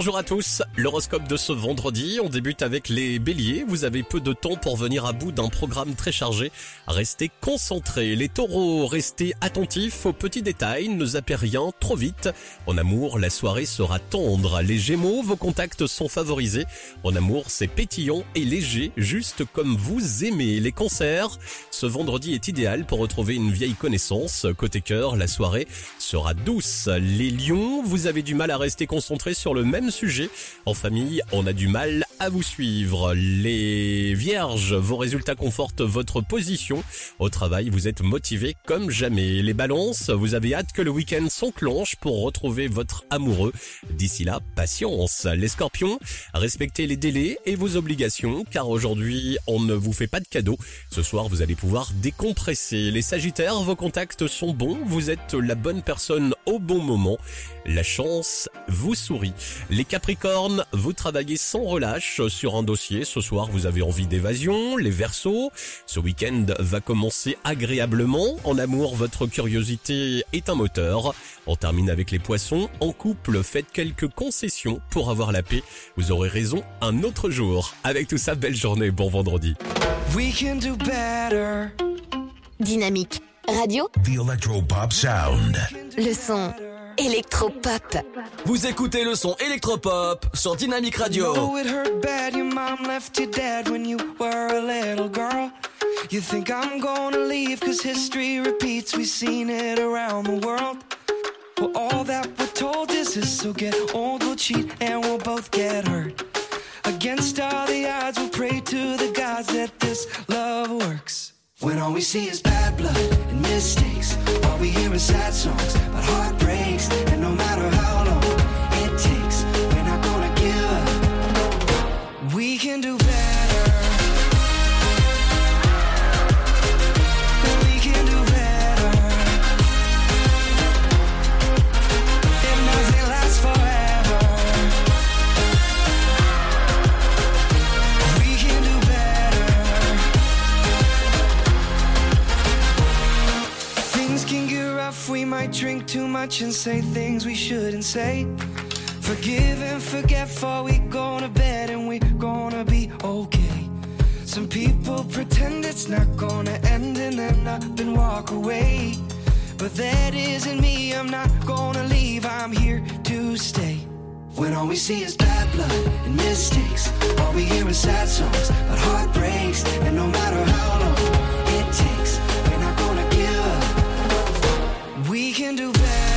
Bonjour à tous, l'horoscope de ce vendredi, on débute avec les béliers, vous avez peu de temps pour venir à bout d'un programme très chargé, restez concentrés, les taureaux, restez attentifs aux petits détails, ne zappez rien trop vite, en amour la soirée sera tendre, les gémeaux, vos contacts sont favorisés, en amour c'est pétillant et léger, juste comme vous aimez, les cancers, ce vendredi est idéal pour retrouver une vieille connaissance, côté cœur, la soirée sera douce, les lions, vous avez du mal à rester concentrés sur le même sujet. En famille, on a du mal à vous suivre. Les vierges, vos résultats confortent votre position. Au travail, vous êtes motivés comme jamais. Les balances, vous avez hâte que le week-end s'enclenche pour retrouver votre amoureux. D'ici là, patience. Les scorpions, respectez les délais et vos obligations car aujourd'hui, on ne vous fait pas de cadeaux. Ce soir, vous allez pouvoir décompresser. Les sagittaires, vos contacts sont bons. Vous êtes la bonne personne au bon moment. La chance vous sourit. Les Capricornes, vous travaillez sans relâche sur un dossier. Ce soir, vous avez envie d'évasion. Les Verseaux, ce week-end va commencer agréablement. En amour, votre curiosité est un moteur. On termine avec les Poissons. En couple, faites quelques concessions pour avoir la paix. Vous aurez raison un autre jour. Avec tout ça, belle journée, bon vendredi. We can do better. Dynamique. Radio. The Electro Pop Sound. Le son Electropop. Vous écoutez le son électropop sur Dynamic Radio. You know it hurt bad, your mom left you dead when you were a little girl. You think I'm gonna leave cause history repeats, we've seen it around the world. Well, all that we're told is this, so get old, we'll cheat, and we'll both get hurt. Against all the odds, we'll pray to the gods that this love works. When all we see is bad blood and mistakes, all we hear is sad songs about heartbreaks, might drink too much and say things we shouldn't say. Forgive and forget we go to bed and we're gonna be okay. Some people pretend it's not gonna end and then up and walk away. But that isn't me, I'm not gonna leave, I'm here to stay. When all we see is bad blood and mistakes, all we hear is sad songs about heartbreaks, and no matter how long We can do better.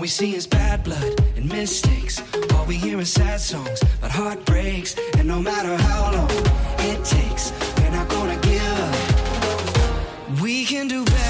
All we see is bad blood and mistakes, all we hear is sad songs about heartbreaks, and no matter how long it takes, we're not gonna give up. We can do better.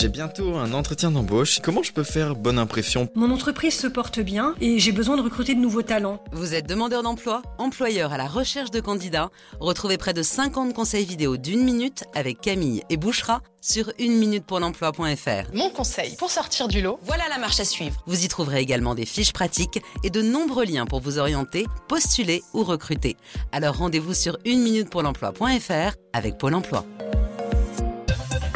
J'ai bientôt un entretien d'embauche. Comment je peux faire bonne impression? Mon entreprise se porte bien et j'ai besoin de recruter de nouveaux talents. Vous êtes demandeur d'emploi, employeur à la recherche de candidats Retrouvez près de 50 conseils vidéo d'une minute avec Camille et Bouchera sur 1 minute pour l'emploi.fr. Mon conseil pour sortir du lot, voilà la marche à suivre. Vous y trouverez également des fiches pratiques et de nombreux liens pour vous orienter, postuler ou recruter. Alors rendez-vous sur 1 minute pour l'emploi.fr avec Pôle emploi.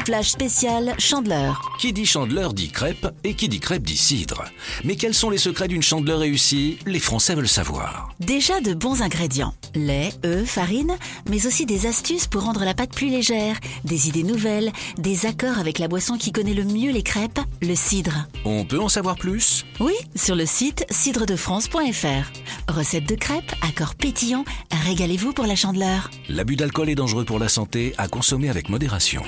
Flash spécial Chandeleur. Qui dit chandeleur dit crêpe et qui dit crêpe dit cidre. Mais quels sont les secrets d'une chandeleur réussie? Les Français veulent savoir. Déjà de bons ingrédients. Lait, œufs, farine, mais aussi des astuces pour rendre la pâte plus légère, des idées nouvelles, des accords avec la boisson qui connaît le mieux les crêpes, le cidre. On peut en savoir plus? Oui, sur le site cidredefrance.fr. Recette de crêpes, accords pétillants, régalez-vous pour la chandeleur. L'abus d'alcool est dangereux pour la santé, à consommer avec modération.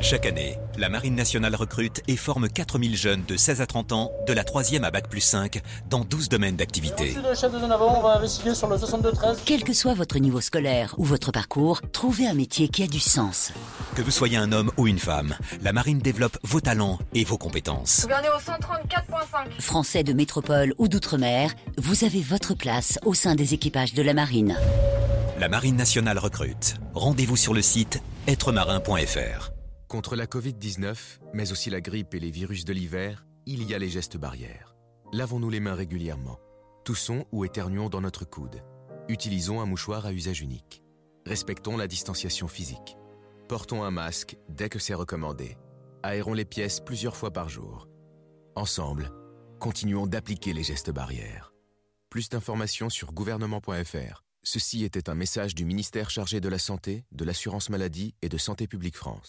Chaque année, la Marine nationale recrute et forme 4000 jeunes de 16 à 30 ans, de la 3e à Bac plus 5, dans 12 domaines d'activité. Merci le chef de zone avant, on va investiguer sur le 62-13. Quel que soit votre niveau scolaire ou votre parcours, trouvez un métier qui a du sens. Que vous soyez un homme ou une femme, la Marine développe vos talents et vos compétences. Gouvernez au 134.5. Français de métropole ou d'outre-mer, vous avez votre place au sein des équipages de la marine. La Marine nationale recrute. Rendez-vous sur le site êtremarin.fr. Contre la Covid-19, mais aussi la grippe et les virus de l'hiver, il y a les gestes barrières. Lavons-nous les mains régulièrement. Toussons ou éternuons dans notre coude. Utilisons un mouchoir à usage unique. Respectons la distanciation physique. Portons un masque dès que c'est recommandé. Aérons les pièces plusieurs fois par jour. Ensemble, continuons d'appliquer les gestes barrières. Plus d'informations sur gouvernement.fr. Ceci était un message du ministère chargé de la Santé, de l'Assurance Maladie et de Santé Publique France.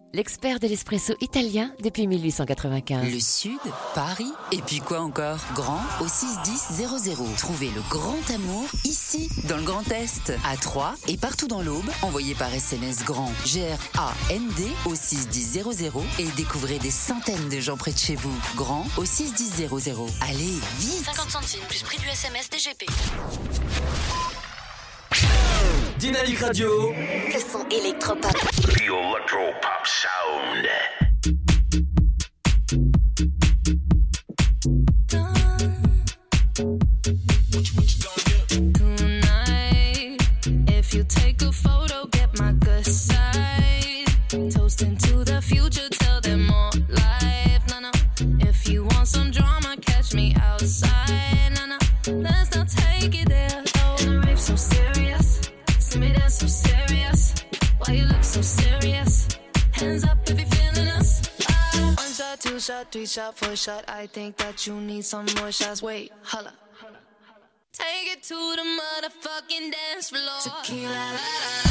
l'expert de l'espresso italien depuis 1895. Le Sud, Paris, et puis quoi encore? Grand au 61000. Trouvez le grand amour ici, dans le Grand Est, à Troyes et partout dans l'Aube. Envoyez par SMS grand G-R-A-N-D au 61000 et découvrez des centaines de gens près de chez vous. Grand au 61000. Allez, vite 50 centimes plus prix du SMS DGP. Dynamique Radio. Le son électropop. The Electro Pop Sound. Tonight, if you take a photo, get my good side. Toasting to the future, tell them more life. No, no. If you want some drama, catch me outside. Hands up if you're feeling us. Ah. One shot, two shot, three shot, four shot. I think that you need some more shots. Wait, holla. Take it to the motherfucking dance floor. Tequila, la, la, la.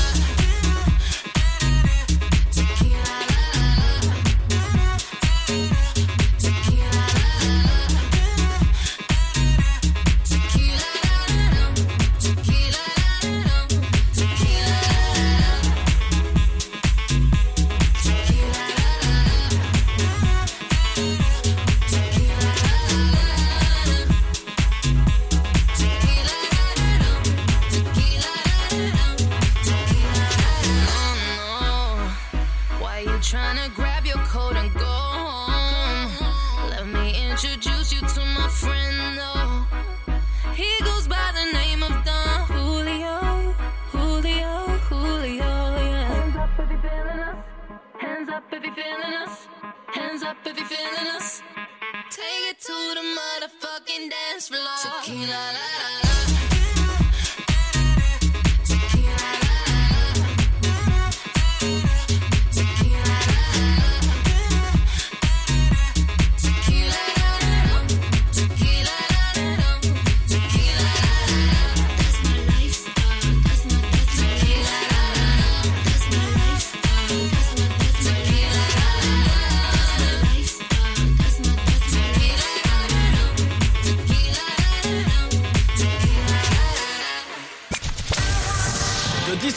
La, la,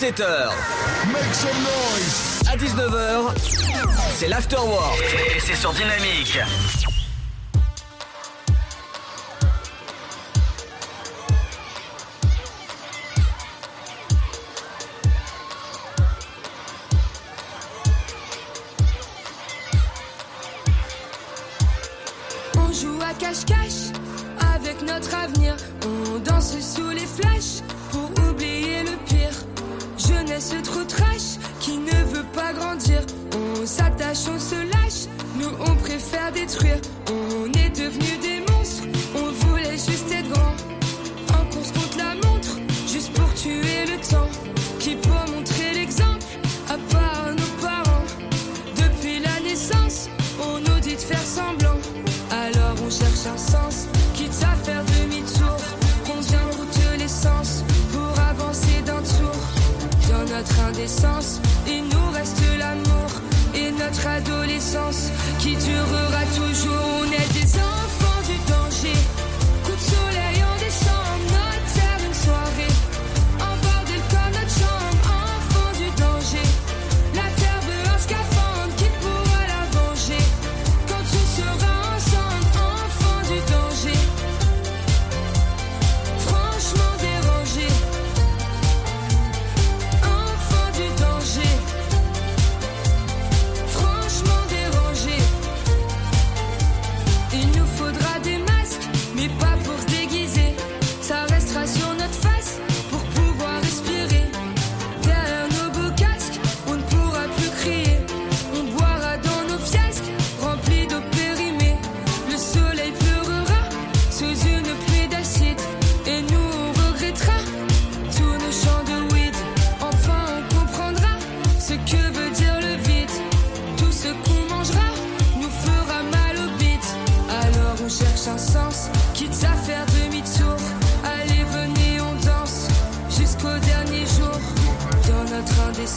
la. De 17h à 19h, c'est l'afterwork et c'est sur Dynamique. Ooh, cache-cache avec notre avenir. On danse sous les flashs pour oublier le pire. Jeunesse trop trash qui ne veut pas grandir. On s'attache, on se lâche. Nous on préfère détruire. On est devenus des monstres. On voulait juste être grand. En course contre la montre, juste pour tuer le temps. Qui peut montrer l'exemple à part nos parents? Depuis la naissance, on nous dit de faire semblant. Alors on cherche un sens, Il nous reste l'amour et notre adolescence qui durera toujours. On est des enfants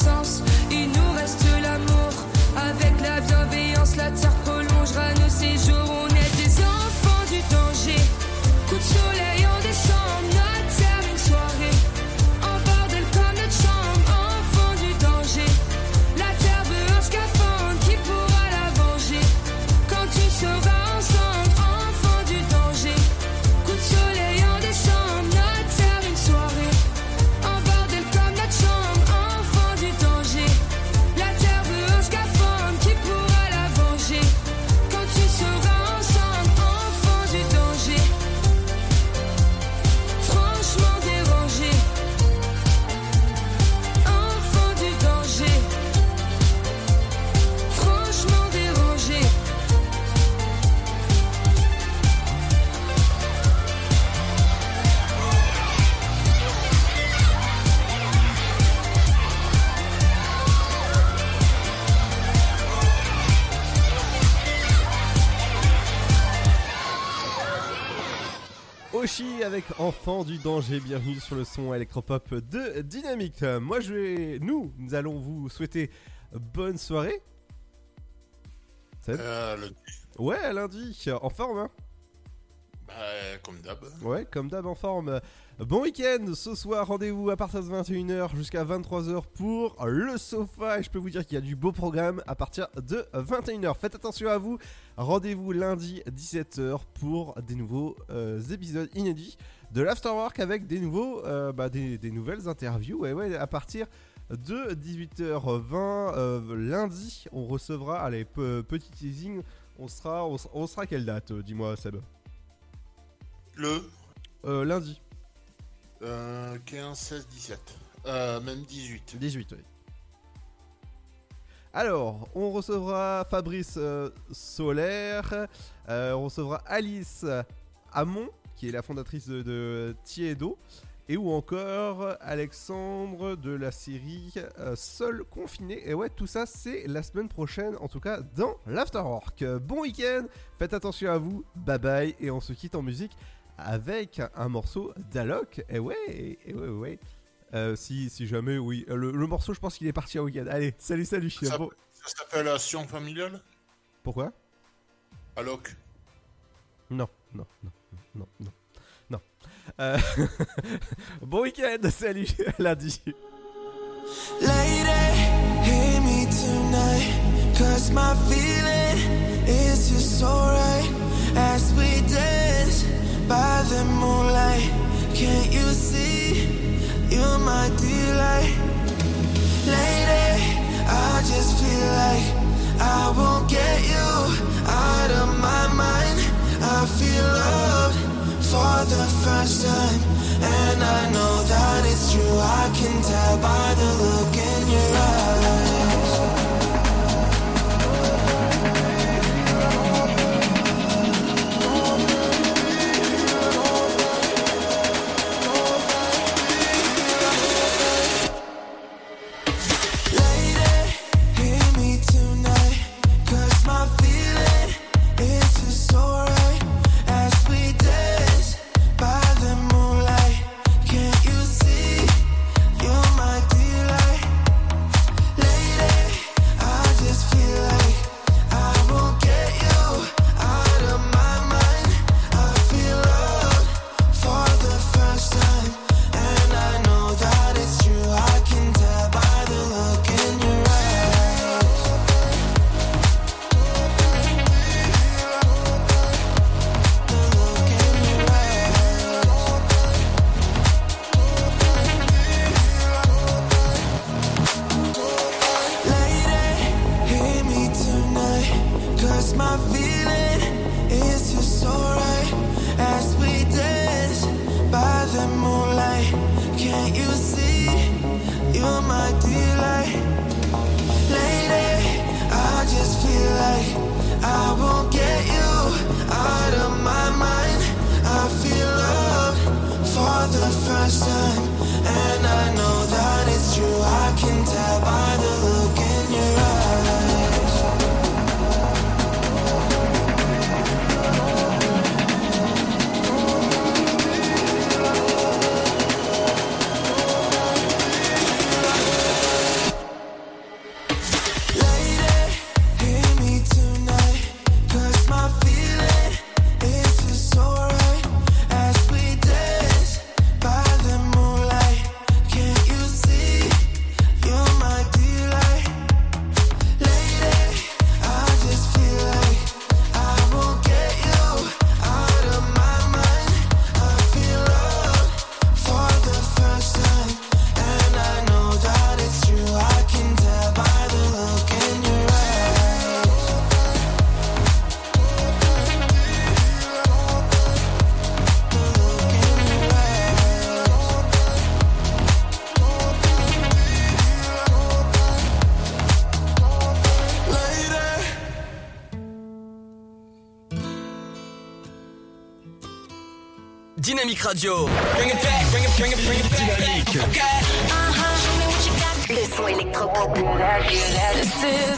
notre danger, bienvenue sur le son électropop de Dynamique. Moi je vais, nous, nous allons vous souhaiter bonne soirée. Euh, lundi. Ouais, lundi, en forme hein Bah, comme d'hab. Ouais, comme d'hab en forme. Bon week-end, ce soir rendez-vous à partir de 21h jusqu'à 23h pour le sofa et je peux vous dire qu'il y a du beau programme à partir de 21h. Faites attention à vous, rendez-vous lundi 17h pour des nouveaux euh, épisodes inédits de l'Afterwork avec des nouveaux, euh, bah, des, des nouvelles interviews. Ouais, ouais, à partir de 18h20 euh, lundi, on recevra, allez, pe- petit teasing, on sera, on, on sera à quelle date, euh, dis-moi Seb? Le lundi. euh, 15, 16, 17. Euh, même 18. 18, oui. Alors, on recevra Fabrice Solaire, on recevra Alice Hamon, qui est la fondatrice de, de Tiedo, et ou encore Alexandre de la série euh, Seul confiné. Et ouais, tout ça, c'est la semaine prochaine, en tout cas dans l'Afterwork. Bon week-end, faites attention à vous, bye bye, et on se quitte en musique avec un morceau d'Alok. Et ouais, et ouais, ouais. Euh, si, si jamais, oui. Euh, Le, le morceau, je pense qu'il est parti en week-end. Allez, salut, salut. Ça, Bon. ça s'appelle Action familiale? Pourquoi? Alloc. Non, non, non, non, non, non. Euh, (laughs) bon week-end, salut, (laughs) lundi. Lady, hear me tonight. Cause my feeling is just so right. As we dance by the moonlight. Can't you see? You're my delight. Lady, I just feel like I won't get you out of my mind. I feel for the first time. And I know that it's true, I can tell by the look in your eyes. Dynamique Radio. Bring it back, bring it, bring it, bring it back. Okay. Uh-huh. Show me Le son électropop. This